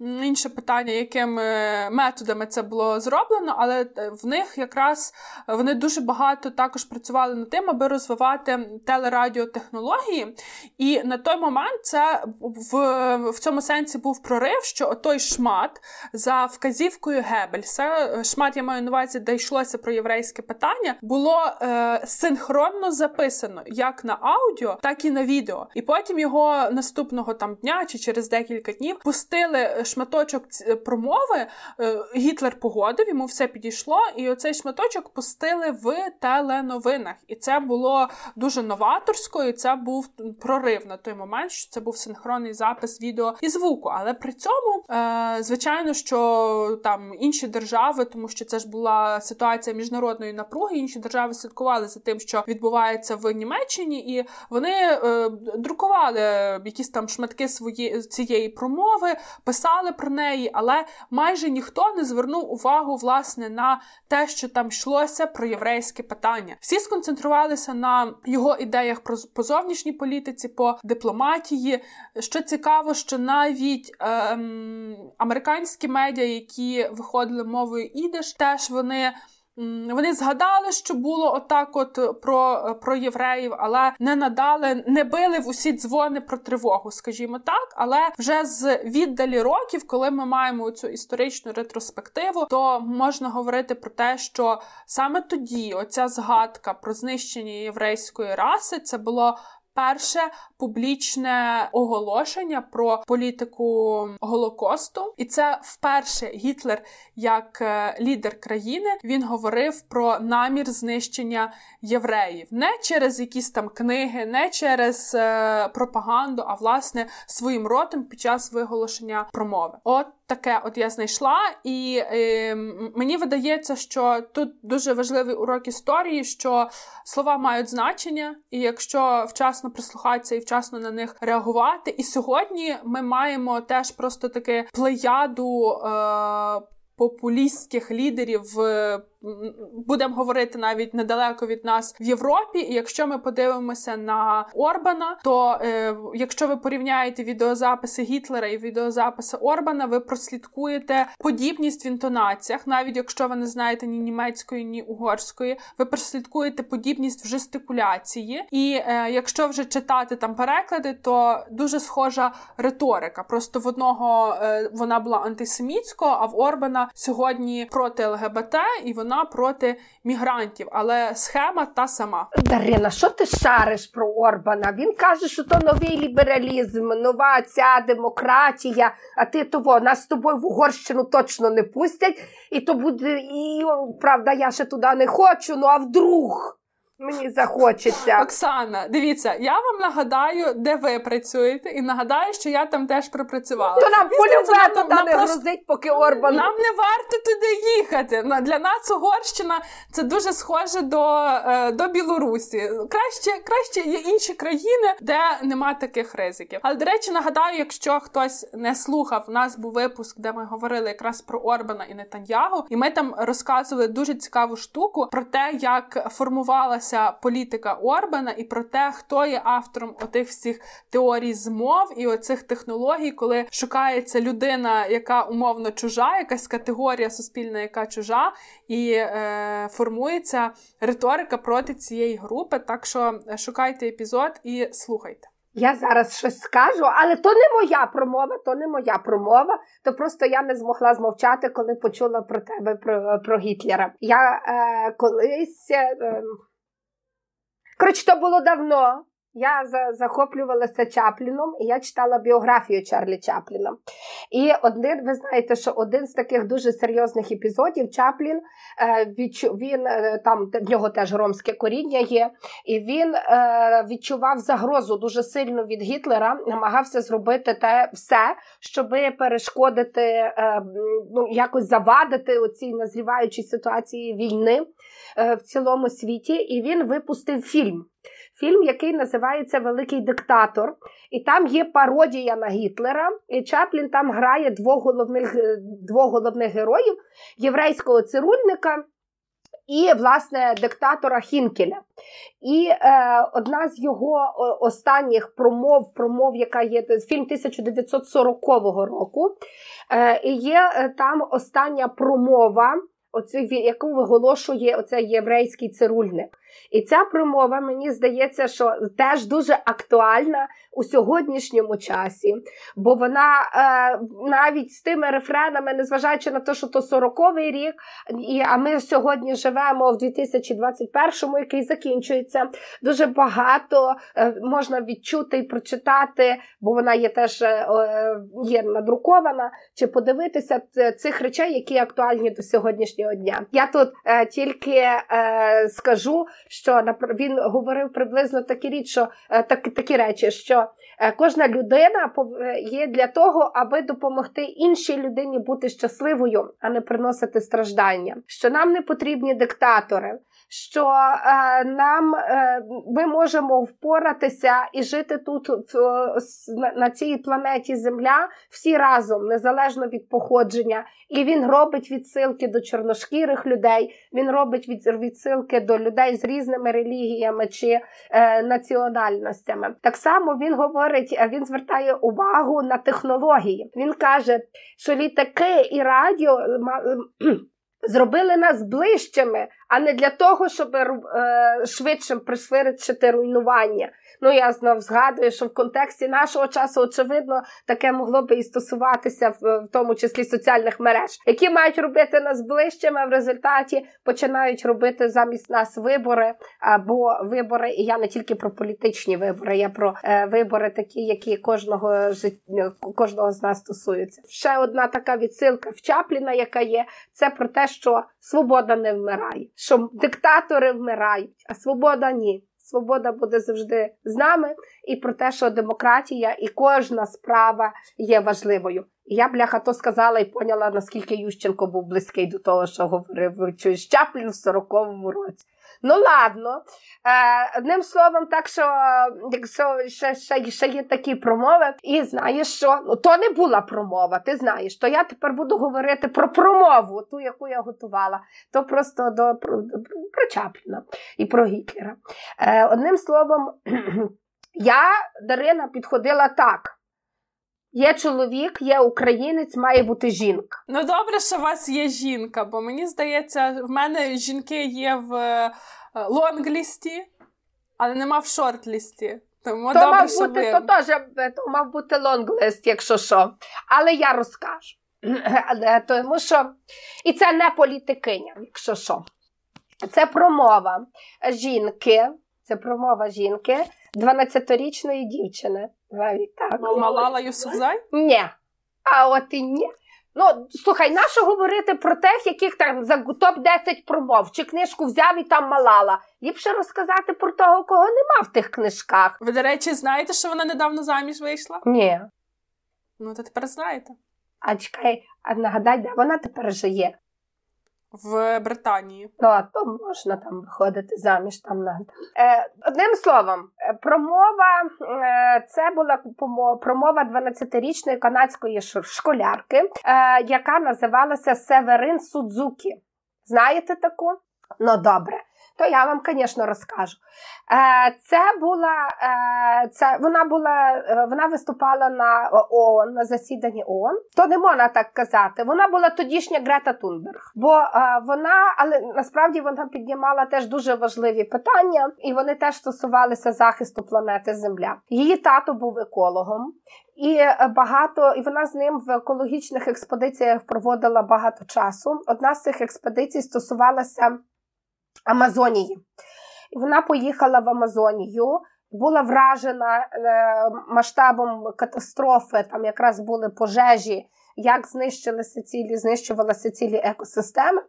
Інше питання, якими методами це було зроблено, але в них якраз вони дуже багато також працювали над тим, аби розвивати телерадіотехнології. І на той момент це в в цьому сенсі був прорив, що той шмат за вказівкою Геббельса, шмат я маю на увазі, де йшлося про єврейське питання, було е, синхронно записано як на аудіо, так і на відео. І потім його наступного там дня чи через декілька днів пустили шматочок промови. Е, Гітлер погодив, йому все підійшло, і оцей шматочок пустили в теленовинах. І це було дуже новаторсько, і це був прорив на той момент що це був синхронний запис відео і звуку. Але при цьому, е, звичайно, що там інші держави, тому що це ж була ситуація міжнародної напруги, інші держави слідкували за тим, що відбувається в Німеччині, і вони е, друкували якісь там шматки свої цієї промови, писали про неї, але майже ніхто не звернув увагу власне на те, що там йшлося про єврейське питання. Всі сконцентрувалися на його ідеях про по зовнішній політиці, по дипломатії. Чехії. Що цікаво, що навіть ем, американські медіа, які виходили мовою ідиш, теж вони. Вони згадали, що було отак, от про про євреїв, але не надали, не били в усі дзвони про тривогу, скажімо так. Але вже з віддалі років, коли ми маємо цю історичну ретроспективу, то можна говорити про те, що саме тоді оця згадка про знищення єврейської раси це було перше публічне оголошення про політику Голокосту, і це вперше Гітлер, як е, лідер країни, він говорив про намір знищення євреїв не через якісь там книги, не через е, пропаганду, а власне своїм ротом під час виголошення промови. От таке, от я знайшла, і е, мені видається, що тут дуже важливий урок історії, що слова мають значення, і якщо вчасно прислухатися і вчасно на них реагувати. І сьогодні ми маємо теж просто таке плеяду. Е, Популістських лідерів будемо говорити навіть недалеко від нас в Європі. І якщо ми подивимося на Орбана, то е, якщо ви порівняєте відеозаписи Гітлера і відеозаписи Орбана, ви прослідкуєте подібність в інтонаціях, навіть якщо ви не знаєте ні німецької, ні угорської, ви прослідкуєте подібність в жестикуляції. І е, якщо вже читати там переклади, то дуже схожа риторика. Просто в одного е, вона була антисемітською, а в Орбана сьогодні проти ЛГБТ, і вона вона проти мігрантів, але схема та сама. Дарина, що ти шариш про Орбана? Він каже, що то новий лібералізм, нова ця демократія. А ти того нас з тобою в Угорщину точно не пустять, і то буде і правда, я ще туди не хочу. Ну а вдруг. Мені захочеться. Оксана, дивіться, я вам нагадаю, де ви працюєте, і нагадаю, що я там теж пропрацювала. То нам полюбе туди не просто... грузить, поки Орбан. Нам не варто туди їхати. Для нас Угорщина це дуже схоже до е, до Білорусі. Краще краще є інші країни, де нема таких ризиків. Але до речі, нагадаю, якщо хтось не слухав, у нас був випуск, де ми говорили якраз про Орбана і Нетаньягу, і ми там розказували дуже цікаву штуку про те, як формувалася політика Орбана, і про те, хто є автором отих всіх теорій змов і оцих технологій, коли шукається людина, яка умовно чужа, якась категорія суспільна, яка чужа, і е, формується риторика проти цієї групи. Так що шукайте епізод і слухайте. Я зараз щось скажу, але то не моя промова, то не моя промова. То просто я не змогла змовчати, коли почула про тебе про про Гітлера. Я е, колись е, коротше, то було давно. Я захоплювалася Чапліном, і я читала біографію Чарлі Чапліна. І один, ви знаєте, що один з таких дуже серйозних епізодів Чаплін е, він е, там в нього теж ромське коріння є, і він е, відчував загрозу дуже сильно від Гітлера, намагався зробити те все, щоб перешкодити, ну якось завадити у цій назріваючій ситуації війни в цілому світі. І він випустив фільм фільм, який називається Великий диктатор, і там є пародія на Гітлера. І Чаплін там грає двох головних е, двох головних героїв єврейського цирульника. І, власне, диктатора Хінкеля. І е, одна з його останніх промов, промов, яка є фільм 1940 року, е, і є е, там остання промова, оцю, яку виголошує оцей єврейський цирульник. І ця промова, мені здається, що теж дуже актуальна у сьогоднішньому часі, бо вона е, навіть з тими рефренами, незважаючи на те, що то 40-й рік, і, а ми сьогодні живемо в 2021-му, який закінчується, дуже багато е, можна відчути і прочитати, бо вона є теж е, є надрукована, чи подивитися цих речей, які актуальні до сьогоднішнього дня. Я тут е, тільки е, скажу що він говорив приблизно такі річ, що е, так, такі речі, що е, кожна людина е, є для того, аби допомогти іншій людині бути щасливою, а не приносити страждання. Що нам не потрібні диктатори, що е, нам е, ми можемо впоратися і жити тут на, на цій планеті Земля всі разом, незалежно від походження. І він робить відсилки до чорношкірих людей. Він робить відсилки до людей з різними релігіями чи е, національностями. Так само він говорить, е, він звертає увагу на технології. Він каже, що літаки і радіо зробили нас ближчими, а не для того, щоб е, швидше пришвидшити руйнування. Ну я знов згадую, що в контексті нашого часу, очевидно, таке могло би і стосуватися в, в тому числі соціальних мереж, які мають робити нас ближчими, в результаті починають робити замість нас вибори або вибори. І я не тільки про політичні вибори, я про е, вибори, такі, які кожного життя кожного з нас стосуються. Ще одна така відсилка в Чапліна, яка є, це про те, що свобода не вмирає, що диктатори вмирають, а свобода ні. Свобода буде завжди з нами, і про те, що демократія і кожна справа є важливою. Я, бляха, то сказала і поняла, наскільки Ющенко був близький до того, що говорив Чаплін в 40-му році. Ну, ладно. Е, Одним словом, так що якщо ще ще, ще є такі промови, і знаєш, що ну, то не була промова, ти знаєш, то я тепер буду говорити про промову, ту, яку я готувала, то просто до про, про Чапліна і про Гітлера. Е, Одним словом, <clears throat> я, Дарина, підходила так. Є чоловік, є українець, має бути жінка. Ну добре, що у вас є жінка, бо мені здається, в мене жінки є в е, лонглісті, але нема в шортлісті. Тому то добре, мав що бути, ви... то теж то мав бути лонгліст, якщо що. Але я розкажу. Тому що і це не політикиня, якщо що. Це промова жінки. Це промова жінки 12-річної дівчини. Навіть так. Малала Юсуфзай? Ні. А от і ні. Ну, слухай, нащо говорити про тих, яких там за топ-10 промов, чи книжку взяв і там малала. Ліпше розказати про того, кого нема в тих книжках. Ви, до речі, знаєте, що вона недавно заміж вийшла? Ні. Ну, то тепер знаєте. А чекай, а нагадай, де вона тепер живе? В Британії. Ну, а то можна там виходити заміж там на е, одним словом, е, промова е, це була промова 12-річної канадської школярки, е, яка називалася Северин Судзукі. Знаєте таку? Ну добре то я вам, звісно, розкажу. Е, це була е, це вона була, е, вона виступала на ООН, на засіданні ООН. То не можна так казати. Вона була тодішня Грета Тунберг, бо вона, але насправді вона піднімала теж дуже важливі питання, і вони теж стосувалися захисту планети Земля. Її тато був екологом. І багато, і вона з ним в екологічних експедиціях проводила багато часу. Одна з цих експедицій стосувалася Амазонії. Вона поїхала в Амазонію, була вражена е, масштабом катастрофи, там якраз були пожежі, як знищилися цілі, знищувалися цілі екосистеми.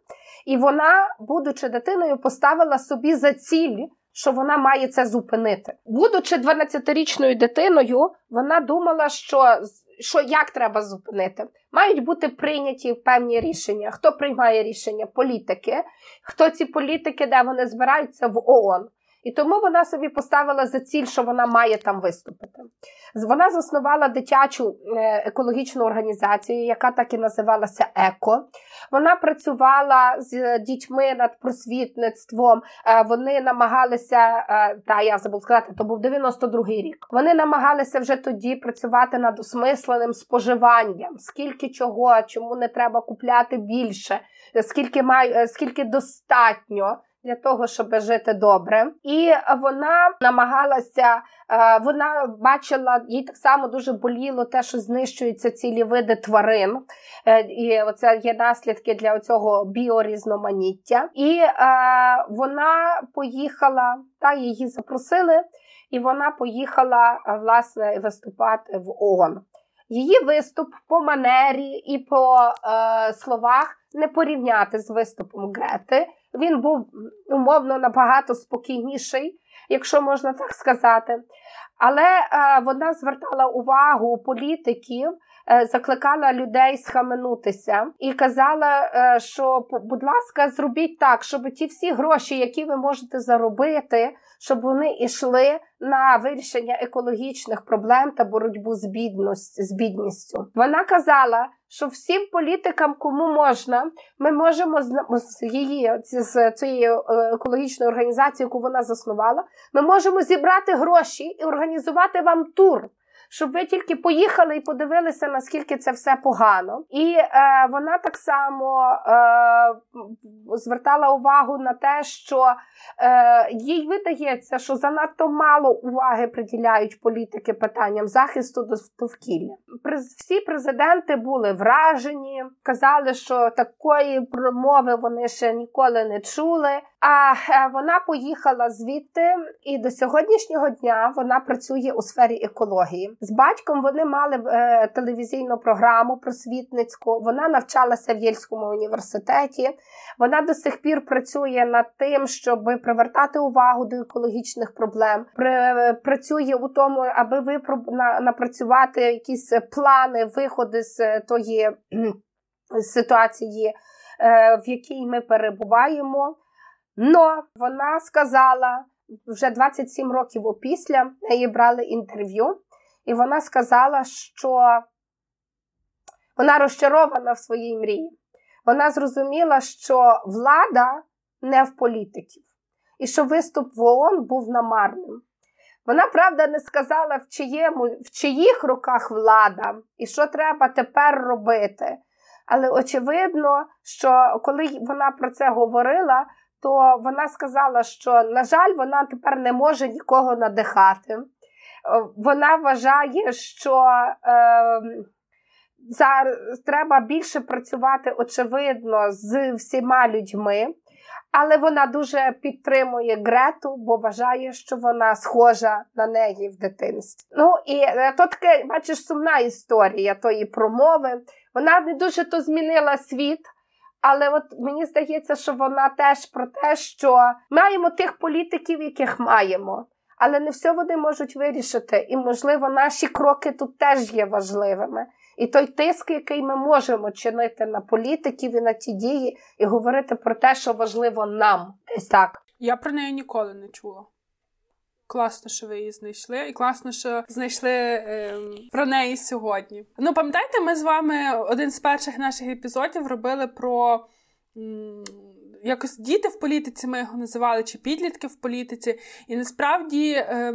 І вона, будучи дитиною, поставила собі за ціль. Що вона має це зупинити, будучи 12-річною дитиною, вона думала, що що як треба зупинити. Мають бути прийняті певні рішення. Хто приймає рішення? Політики. Хто ці політики, де вони збираються в ООН? І тому вона собі поставила за ціль, що вона має там виступити. Вона заснувала дитячу е, екологічну організацію, яка так і називалася ЕКО. Вона працювала з дітьми над просвітництвом. Е, вони намагалися, е, та я забув сказати, то був 92-й рік. Вони намагалися вже тоді працювати над осмисленим споживанням, скільки чого, чому не треба купляти більше, скільки має, скільки достатньо для того, щоб жити добре. І вона намагалася, е, вона бачила, їй так само дуже боліло те, що знищуються цілі види тварин. Е, і це є наслідки для цього біорізноманіття. І е, вона поїхала, та її запросили, і вона поїхала власне виступати в ООН. Її виступ по манері і по е, словах не порівняти з виступом Грети. Він був умовно набагато спокійніший, якщо можна так сказати. Але е, вона звертала увагу політиків, закликала людей схаменутися і казала, е, що, будь ласка, зробіть так, щоб ті всі гроші, які ви можете заробити, щоб вони йшли на вирішення екологічних проблем та боротьбу з бідності, з бідністю. Вона казала, що всім політикам, кому можна, ми можемо з її з цієї е, екологічної організації, яку вона заснувала, ми можемо зібрати гроші і організувати вам тур щоб ви тільки поїхали і подивилися, наскільки це все погано. І е, вона так само е, звертала увагу на те, що е, їй видається, що занадто мало уваги приділяють політики питанням захисту довкілля. Всі президенти були вражені, казали, що такої промови вони ще ніколи не чули. А е, вона поїхала звідти, і до сьогоднішнього дня вона працює у сфері екології. З батьком вони мали е, телевізійну програму просвітницьку. Вона навчалася в Єльському університеті. Вона до сих пір працює над тим, щоб привертати увагу до екологічних проблем. Працює у тому, аби ви на, напрацювати якісь плани, виходи з тої ситуації, е, в якій ми перебуваємо. Но вона сказала вже 27 років опісля неї брали інтерв'ю, і вона сказала, що вона розчарована в своїй мрії. Вона зрозуміла, що влада не в політиків, і що виступ в ООН був намарним. Вона, правда, не сказала, в чиєму, в чиїх руках влада і що треба тепер робити. Але очевидно, що коли вона про це говорила, то вона сказала, що, на жаль, вона тепер не може нікого надихати. Е, вона вважає, що е, зараз треба більше працювати, очевидно, з всіма людьми. але вона дуже підтримує Грету, бо вважає, що вона схожа на неї в дитинстві. Ну і е, то таке, бачиш, сумна історія тої промови. Вона не дуже то змінила світ. Але от мені здається, що вона теж про те, що маємо тих політиків, яких маємо, але не все вони можуть вирішити. І, можливо, наші кроки тут теж є важливими. І той тиск, який ми можемо чинити на політиків і на ті дії, і говорити про те, що важливо нам. Так. Я про неї ніколи не чула. Класно, що ви її знайшли, і класно, що знайшли е, про неї сьогодні. Ну, пам'ятаєте, ми з вами один з перших наших епізодів робили про м, якось діти в політиці, ми його називали, чи підлітки в політиці. І насправді е,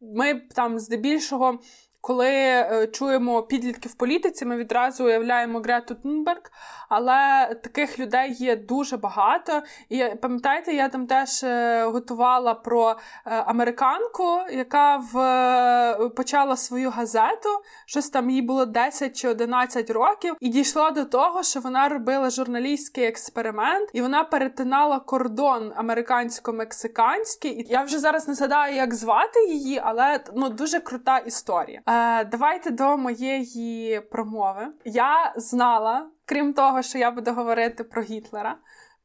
ми там здебільшого коли е, чуємо підлітки в політиці, ми відразу уявляємо Грету Тунберг, але таких людей є дуже багато. І пам'ятаєте, я там теж е, готувала про е, американку, яка в почала свою газету, щось там їй було 10 чи 11 років, і дійшла до того, що вона робила журналістський експеримент, і вона перетинала кордон американсько-мексиканський. І я вже зараз не згадаю, як звати її, але ну дуже крута історія. Е, Давайте до моєї промови. Я знала, крім того, що я буду говорити про Гітлера.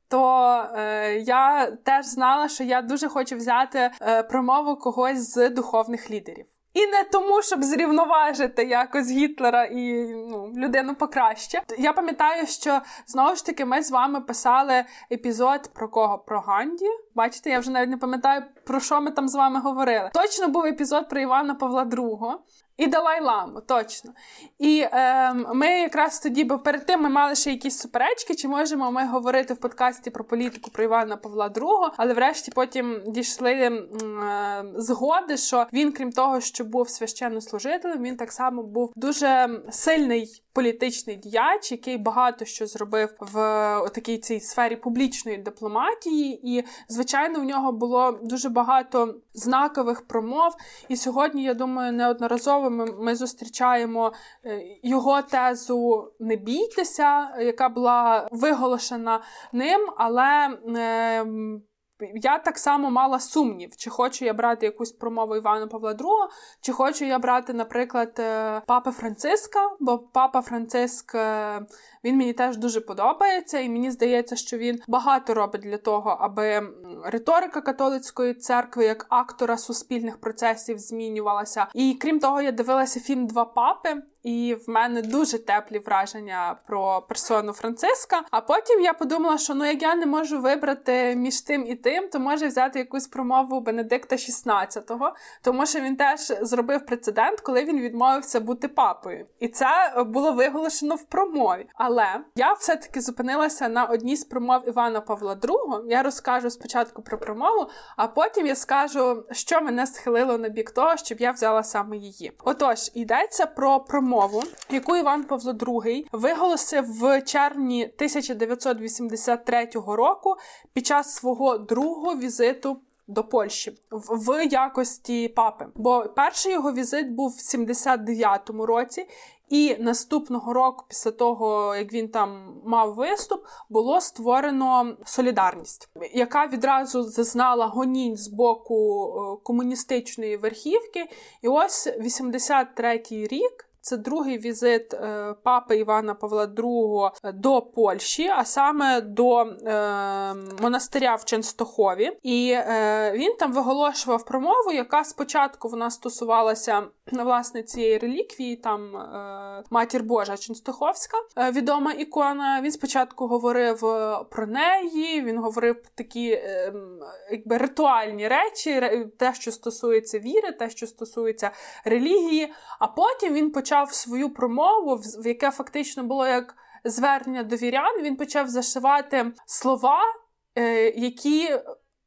То е, я теж знала, що я дуже хочу взяти е, промову когось з духовних лідерів. І не тому, щоб зрівноважити якось Гітлера і ну, людину покраще. Я пам'ятаю, що знову ж таки ми з вами писали епізод про кого? Про Ганді. Бачите, я вже навіть не пам'ятаю, про що ми там з вами говорили. Точно був епізод про Івана Павла II. І Далай-Ламу, точно. І е, ми якраз тоді, бо перед тим ми мали ще якісь суперечки, чи можемо ми говорити в подкасті про політику про Івана Павла II, але врешті потім дійшли е, згоди, що він, крім того, що був священнослужителем, він так само був дуже сильний політичний діяч, який багато що зробив в такій цій сфері публічної дипломатії, і звичайно в нього було дуже багато знакових промов. І сьогодні, я думаю, неодноразово ми, ми зустрічаємо е, його тезу не бійтеся, яка була виголошена ним, але. Е, я так само мала сумнів, чи хочу я брати якусь промову Івана Павла II, чи хочу я брати, наприклад, е, папи Франциска, бо папа Франциск е, він мені теж дуже подобається, і мені здається, що він багато робить для того, аби риторика католицької церкви як актора суспільних процесів змінювалася. І крім того, я дивилася фільм Два папи. І в мене дуже теплі враження про персону Франциска. А потім я подумала, що ну як я не можу вибрати між тим і тим, то може взяти якусь промову Бенедикта XVI, тому що він теж зробив прецедент, коли він відмовився бути папою, і це було виголошено в промові. Але я все-таки зупинилася на одній з промов Івана Павла II. Я розкажу спочатку про промову, а потім я скажу, що мене схилило на бік того, щоб я взяла саме її. Отож, йдеться про промову, яку Іван Павло II виголосив в червні 1983 року під час свого другого візиту. До Польщі в якості папи, бо перший його візит був в 79-му році, і наступного року, після того як він там мав виступ, було створено солідарність, яка відразу зазнала гонінь з боку е, комуністичної верхівки. І ось 83-й рік. Це другий візит е, папи Івана Павла II до Польщі, а саме до е, монастиря в Ченстохові. І е, він там виголошував промову, яка спочатку вона стосувалася <clears throat> власне цієї реліквії, там е, матір Божа Ченстоховська, е, відома ікона. Він спочатку говорив е, про неї. Він говорив такі е, якби ритуальні речі, те, що стосується віри, те, що стосується релігії. А потім він почав почав свою промову, в яке фактично було як звернення до вірян, він почав зашивати слова, е, які.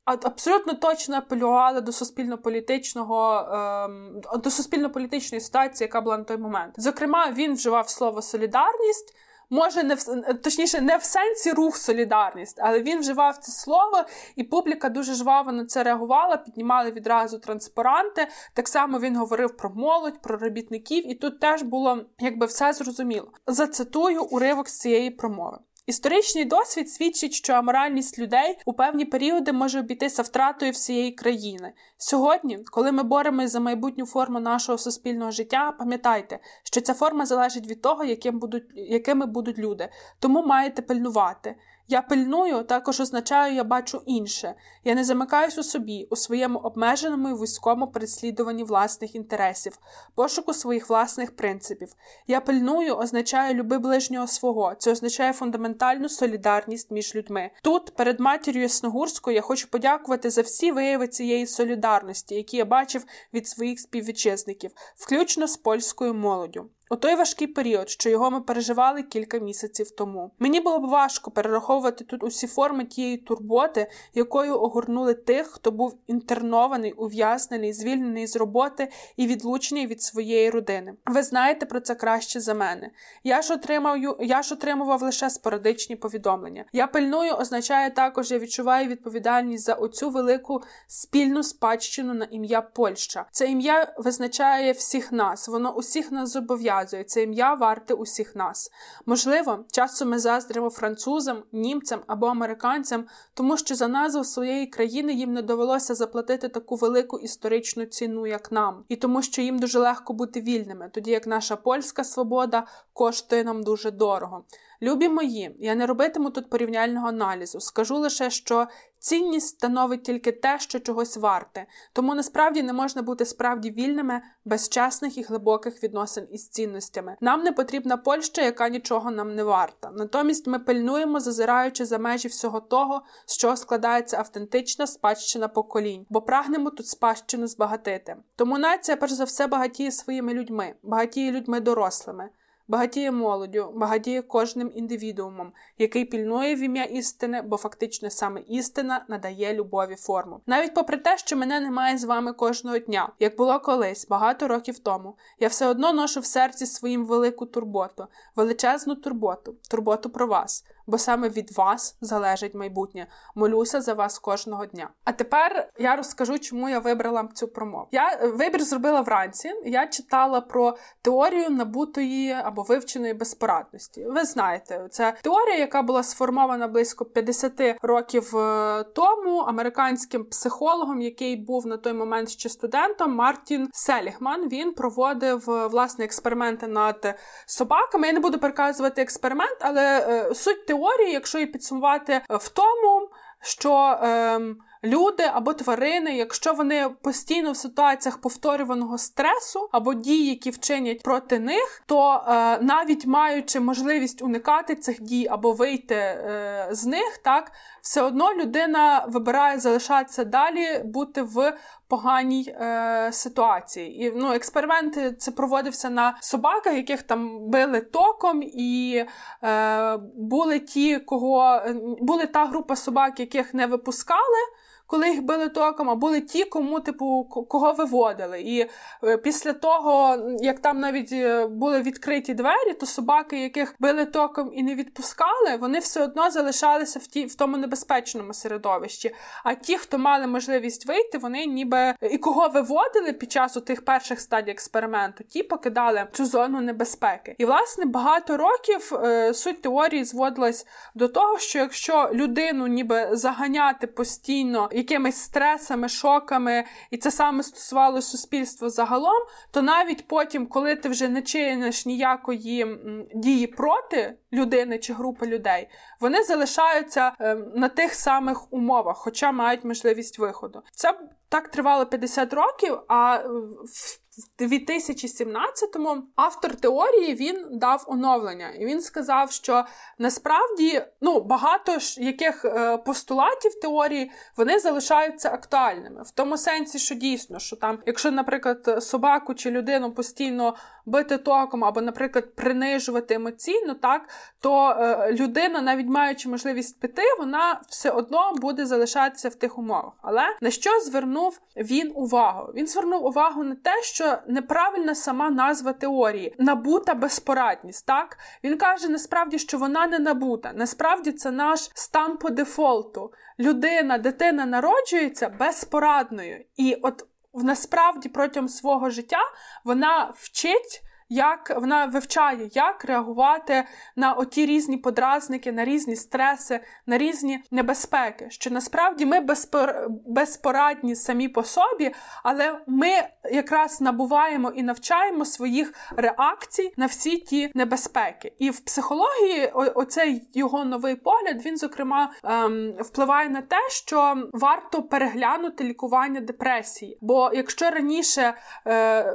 Абсолютно точно апелювали до суспільно-політичного ем, до суспільно-політичної ситуації, яка була на той момент. Зокрема, він вживав слово солідарність, може не в точніше, не в сенсі рух солідарність, але він вживав це слово, і публіка дуже жваво на це реагувала, піднімали відразу транспаранти. Так само він говорив про молодь, про робітників, і тут теж було якби все зрозуміло. Зацитую уривок з цієї промови. Історичний досвід свідчить, що аморальність людей у певні періоди може обійтися втратою всієї країни. Сьогодні, коли ми боремось за майбутню форму нашого суспільного життя, пам'ятайте, що ця форма залежить від того, яким будуть, якими будуть люди, тому маєте пильнувати. Я пильную також означаю, я бачу інше. Я не замикаюсь у собі, у своєму обмеженому і вузькому переслідуванні власних інтересів, пошуку своїх власних принципів. Я пильную означає люби ближнього свого. Це означає фундаментальну солідарність між людьми. Тут, перед матір'ю Ясногурською, я хочу подякувати за всі вияви цієї солідарності, які я бачив від своїх співвітчизників, включно з польською молоддю. У той важкий період, що його ми переживали кілька місяців тому. Мені було б важко перераховувати тут усі форми тієї турботи, якою огорнули тих, хто був інтернований, ув'язнений, звільнений з роботи і відлучений від своєї родини. Ви знаєте про це краще за мене. Я ж отримав, я ж отримував лише спорадичні повідомлення. Я пильную означає також, я відчуваю відповідальність за оцю велику спільну спадщину на ім'я Польща. Це ім'я визначає всіх нас, воно усіх нас зобов'язує показує, це ім'я варте усіх нас. Можливо, часом ми заздримо французам, німцям або американцям, тому що за назву своєї країни їм не довелося заплатити таку велику історичну ціну, як нам, і тому, що їм дуже легко бути вільними, тоді як наша польська свобода коштує нам дуже дорого. Любі мої, я не робитиму тут порівняльного аналізу. Скажу лише, що цінність становить тільки те, що чогось варте, тому насправді не можна бути справді вільними без чесних і глибоких відносин із цінностями. Нам не потрібна Польща, яка нічого нам не варта. Натомість ми пильнуємо, зазираючи за межі всього того, з чого складається автентична спадщина поколінь, бо прагнемо тут спадщину збагатити. Тому нація, перш за все, багатіє своїми людьми, багатіє людьми дорослими багатіє молоддю, багатіє кожним індивідуумом, який пільнує в ім'я істини, бо фактично саме істина надає любові форму. Навіть попри те, що мене немає з вами кожного дня, як було колись багато років тому, я все одно ношу в серці своїм велику турботу, величезну турботу, турботу про вас бо саме від вас залежить майбутнє. Молюся за вас кожного дня. А тепер я розкажу, чому я вибрала цю промову. Я е, вибір зробила вранці. Я читала про теорію набутої або вивченої безпорадності. Ви знаєте, це теорія, яка була сформована близько 50 років е, тому американським психологом, який був на той момент ще студентом, Мартін Селігман. Він проводив е, власне експерименти над собаками. Я не буду переказувати експеримент, але суть теорії теорії, якщо її підсумувати е, в тому, що ем, люди або тварини, якщо вони постійно в ситуаціях повторюваного стресу або дій, які вчинять проти них, то е, навіть маючи можливість уникати цих дій або вийти е, з них, так все одно людина вибирає залишатися далі, бути в поганій е, ситуації. І ну, експеримент це проводився на собаках, яких там били током, і е, були ті, кого були та група собак, яких не випускали коли їх били током, а були ті, кому типу кого виводили. І е, після того, як там навіть е, були відкриті двері, то собаки, яких били током і не відпускали, вони все одно залишалися в ті в тому небезпечному середовищі. А ті, хто мали можливість вийти, вони ніби і кого виводили під час тих перших стадій експерименту, ті покидали цю зону небезпеки. І власне багато років е, суть теорії зводилась до того, що якщо людину ніби заганяти постійно якимись стресами, шоками, і це саме стосувало суспільства загалом, то навіть потім, коли ти вже не чиниш ніякої дії проти людини чи групи людей, вони залишаються ем, на тих самих умовах, хоча мають можливість виходу. Це так тривало 50 років. А в в 2017-му автор теорії він дав оновлення, і він сказав, що насправді ну багато ж яких е, постулатів теорії вони залишаються актуальними. В тому сенсі, що дійсно, що там, якщо, наприклад, собаку чи людину постійно бити током, або, наприклад, принижувати емоційно, так то е, людина, навіть маючи можливість піти, вона все одно буде залишатися в тих умовах. Але на що звернув він увагу? Він звернув увагу на те, що неправильна сама назва теорії набута безпорадність. Так він каже, насправді, що вона не набута. Насправді це наш стан по дефолту. Людина, дитина народжується безпорадною. І от насправді протягом свого життя вона вчить як вона вивчає, як реагувати на оті різні подразники, на різні стреси, на різні небезпеки. Що насправді ми безпор... безпорадні самі по собі, але ми якраз набуваємо і навчаємо своїх реакцій на всі ті небезпеки. І в психології оцей його новий погляд він, зокрема, ем, впливає на те, що варто переглянути лікування депресії. Бо якщо раніше е,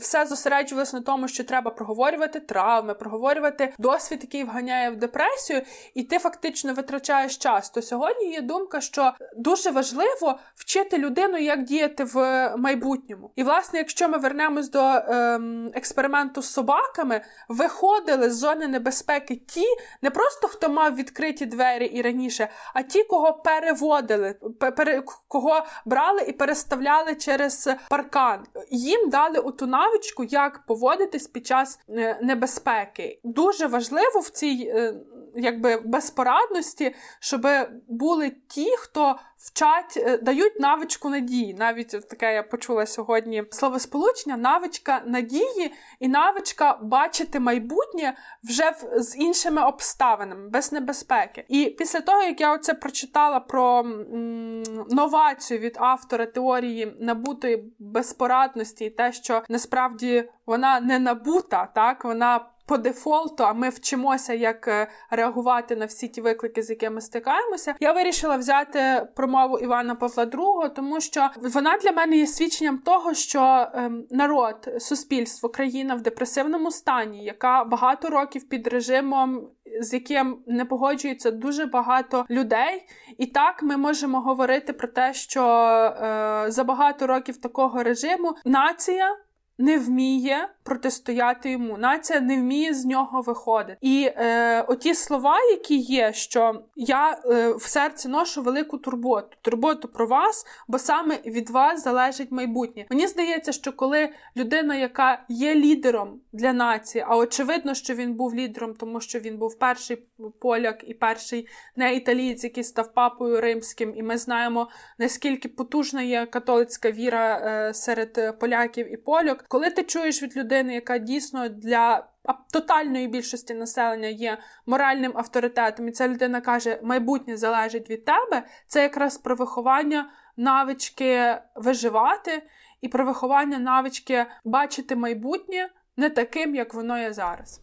все зосереджувалося на тому, що треба проговорювати травми, проговорювати досвід, який вганяє в депресію, і ти фактично витрачаєш час. То сьогодні є думка, що дуже важливо вчити людину, як діяти в майбутньому. І власне, якщо ми вернемось до ем, експерименту з собаками, виходили з зони небезпеки ті, не просто хто мав відкриті двері і раніше, а ті, кого переводили, пере, кого брали і переставляли через паркан. Їм дали оту навичку, як поводитись під час е, небезпеки. Дуже важливо в цій е, якби безпорадності, щоб були ті, хто вчать, е, дають навичку надії. Навіть таке я почула сьогодні словосполучення: навичка надії і навичка бачити майбутнє вже з іншими обставинами, без небезпеки. І після того, як я оце прочитала про м, новацію від автора теорії набутої безпорадності, і те, що насправді вона не набута, так вона по дефолту, а ми вчимося, як е, реагувати на всі ті виклики, з якими стикаємося. Я вирішила взяти промову Івана Павла II, тому що вона для мене є свідченням того, що ем, народ, суспільство, країна в депресивному стані, яка багато років під режимом. З яким не погоджується дуже багато людей, і так ми можемо говорити про те, що е, за багато років такого режиму нація не вміє протистояти йому. Нація не вміє з нього виходити. І е, оті слова, які є, що я е, в серці ношу велику турботу, турботу про вас, бо саме від вас залежить майбутнє. Мені здається, що коли людина, яка є лідером для нації, а очевидно, що він був лідером, тому що він був перший поляк і перший не італієць, який став папою римським, і ми знаємо наскільки потужна є католицька віра е, серед поляків і поляк. Коли ти чуєш від людини, яка дійсно для тотальної більшості населення є моральним авторитетом, і ця людина каже, майбутнє залежить від тебе, це якраз про виховання навички виживати і про виховання навички бачити майбутнє не таким, як воно є зараз.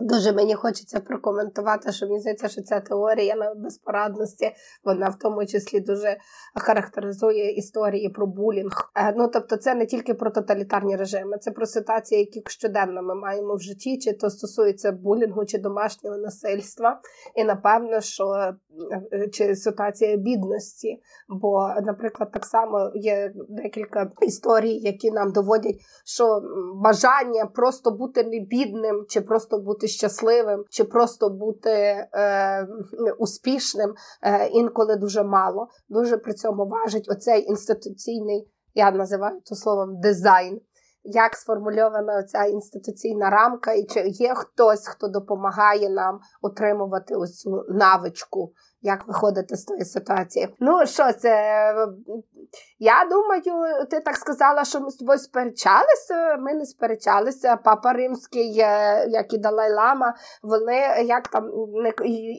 Дуже мені хочеться прокоментувати, що мені здається, що ця теорія на безпорадності, вона в тому числі дуже характеризує історії про булінг. Е, ну тобто, це не тільки про тоталітарні режими, це про ситуації, які щоденно ми маємо в житті, чи то стосується булінгу, чи домашнього насильства. І напевно, що е, чи ситуація бідності. Бо, наприклад, так само є декілька історій, які нам доводять, що бажання просто бути не бідним, чи просто бути бути щасливим чи просто бути е, успішним е, інколи дуже мало. Дуже при цьому важить оцей інституційний, я називаю то словом дизайн. Як сформульована ця інституційна рамка, і чи є хтось, хто допомагає нам отримувати ось цю навичку як виходити з тої ситуації. Ну, що це? Я думаю, ти так сказала, що ми з тобою сперечалися. Ми не сперечалися. Папа Римський, як і Далай Лама, вони як там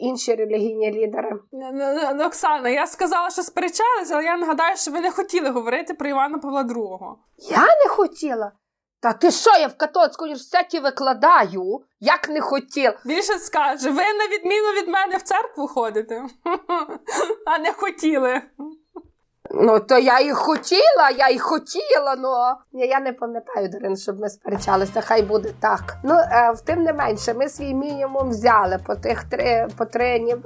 інші релігійні лідери. Ну, Оксана, я сказала, що сперечалися, але я нагадаю, що ви не хотіли говорити про Івана Павла II. Я не хотіла. Та ти що, я в католицькому університеті викладаю, як не хотів. Більше скаже, ви на відміну від мене в церкву ходите, <laughs> а не хотіли. Ну, то я і хотіла, я і хотіла, ну я не пам'ятаю, Дарин, щоб ми сперечалися, хай буде так. Ну, е, тим не менше, ми свій мінімум взяли по тих три по три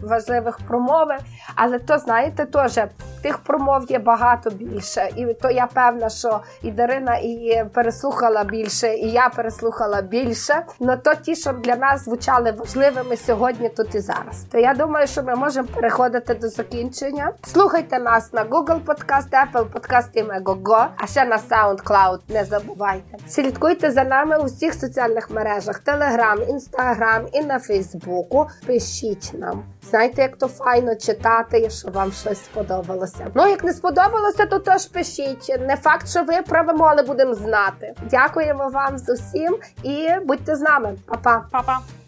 важливих промови. Але то, знаєте, теж тих промов є багато більше. І то я певна, що і Дарина і переслухала більше, і я переслухала більше. Ну то ті, що для нас звучали важливими сьогодні, тут і зараз. То я думаю, що ми можемо переходити до закінчення. Слухайте нас нас на Google Podcast, Apple Podcast і Megogo, а ще на SoundCloud. Не забувайте. Слідкуйте за нами у всіх соціальних мережах: Telegram, Instagram і на Фейсбуку. Пишіть нам. Знаєте, як то файно читати, якщо вам щось сподобалося. Ну, як не сподобалося, то теж пишіть. Не факт, що виправимо, але будемо знати. Дякуємо вам з усім і будьте з нами. Па-па. Па-па.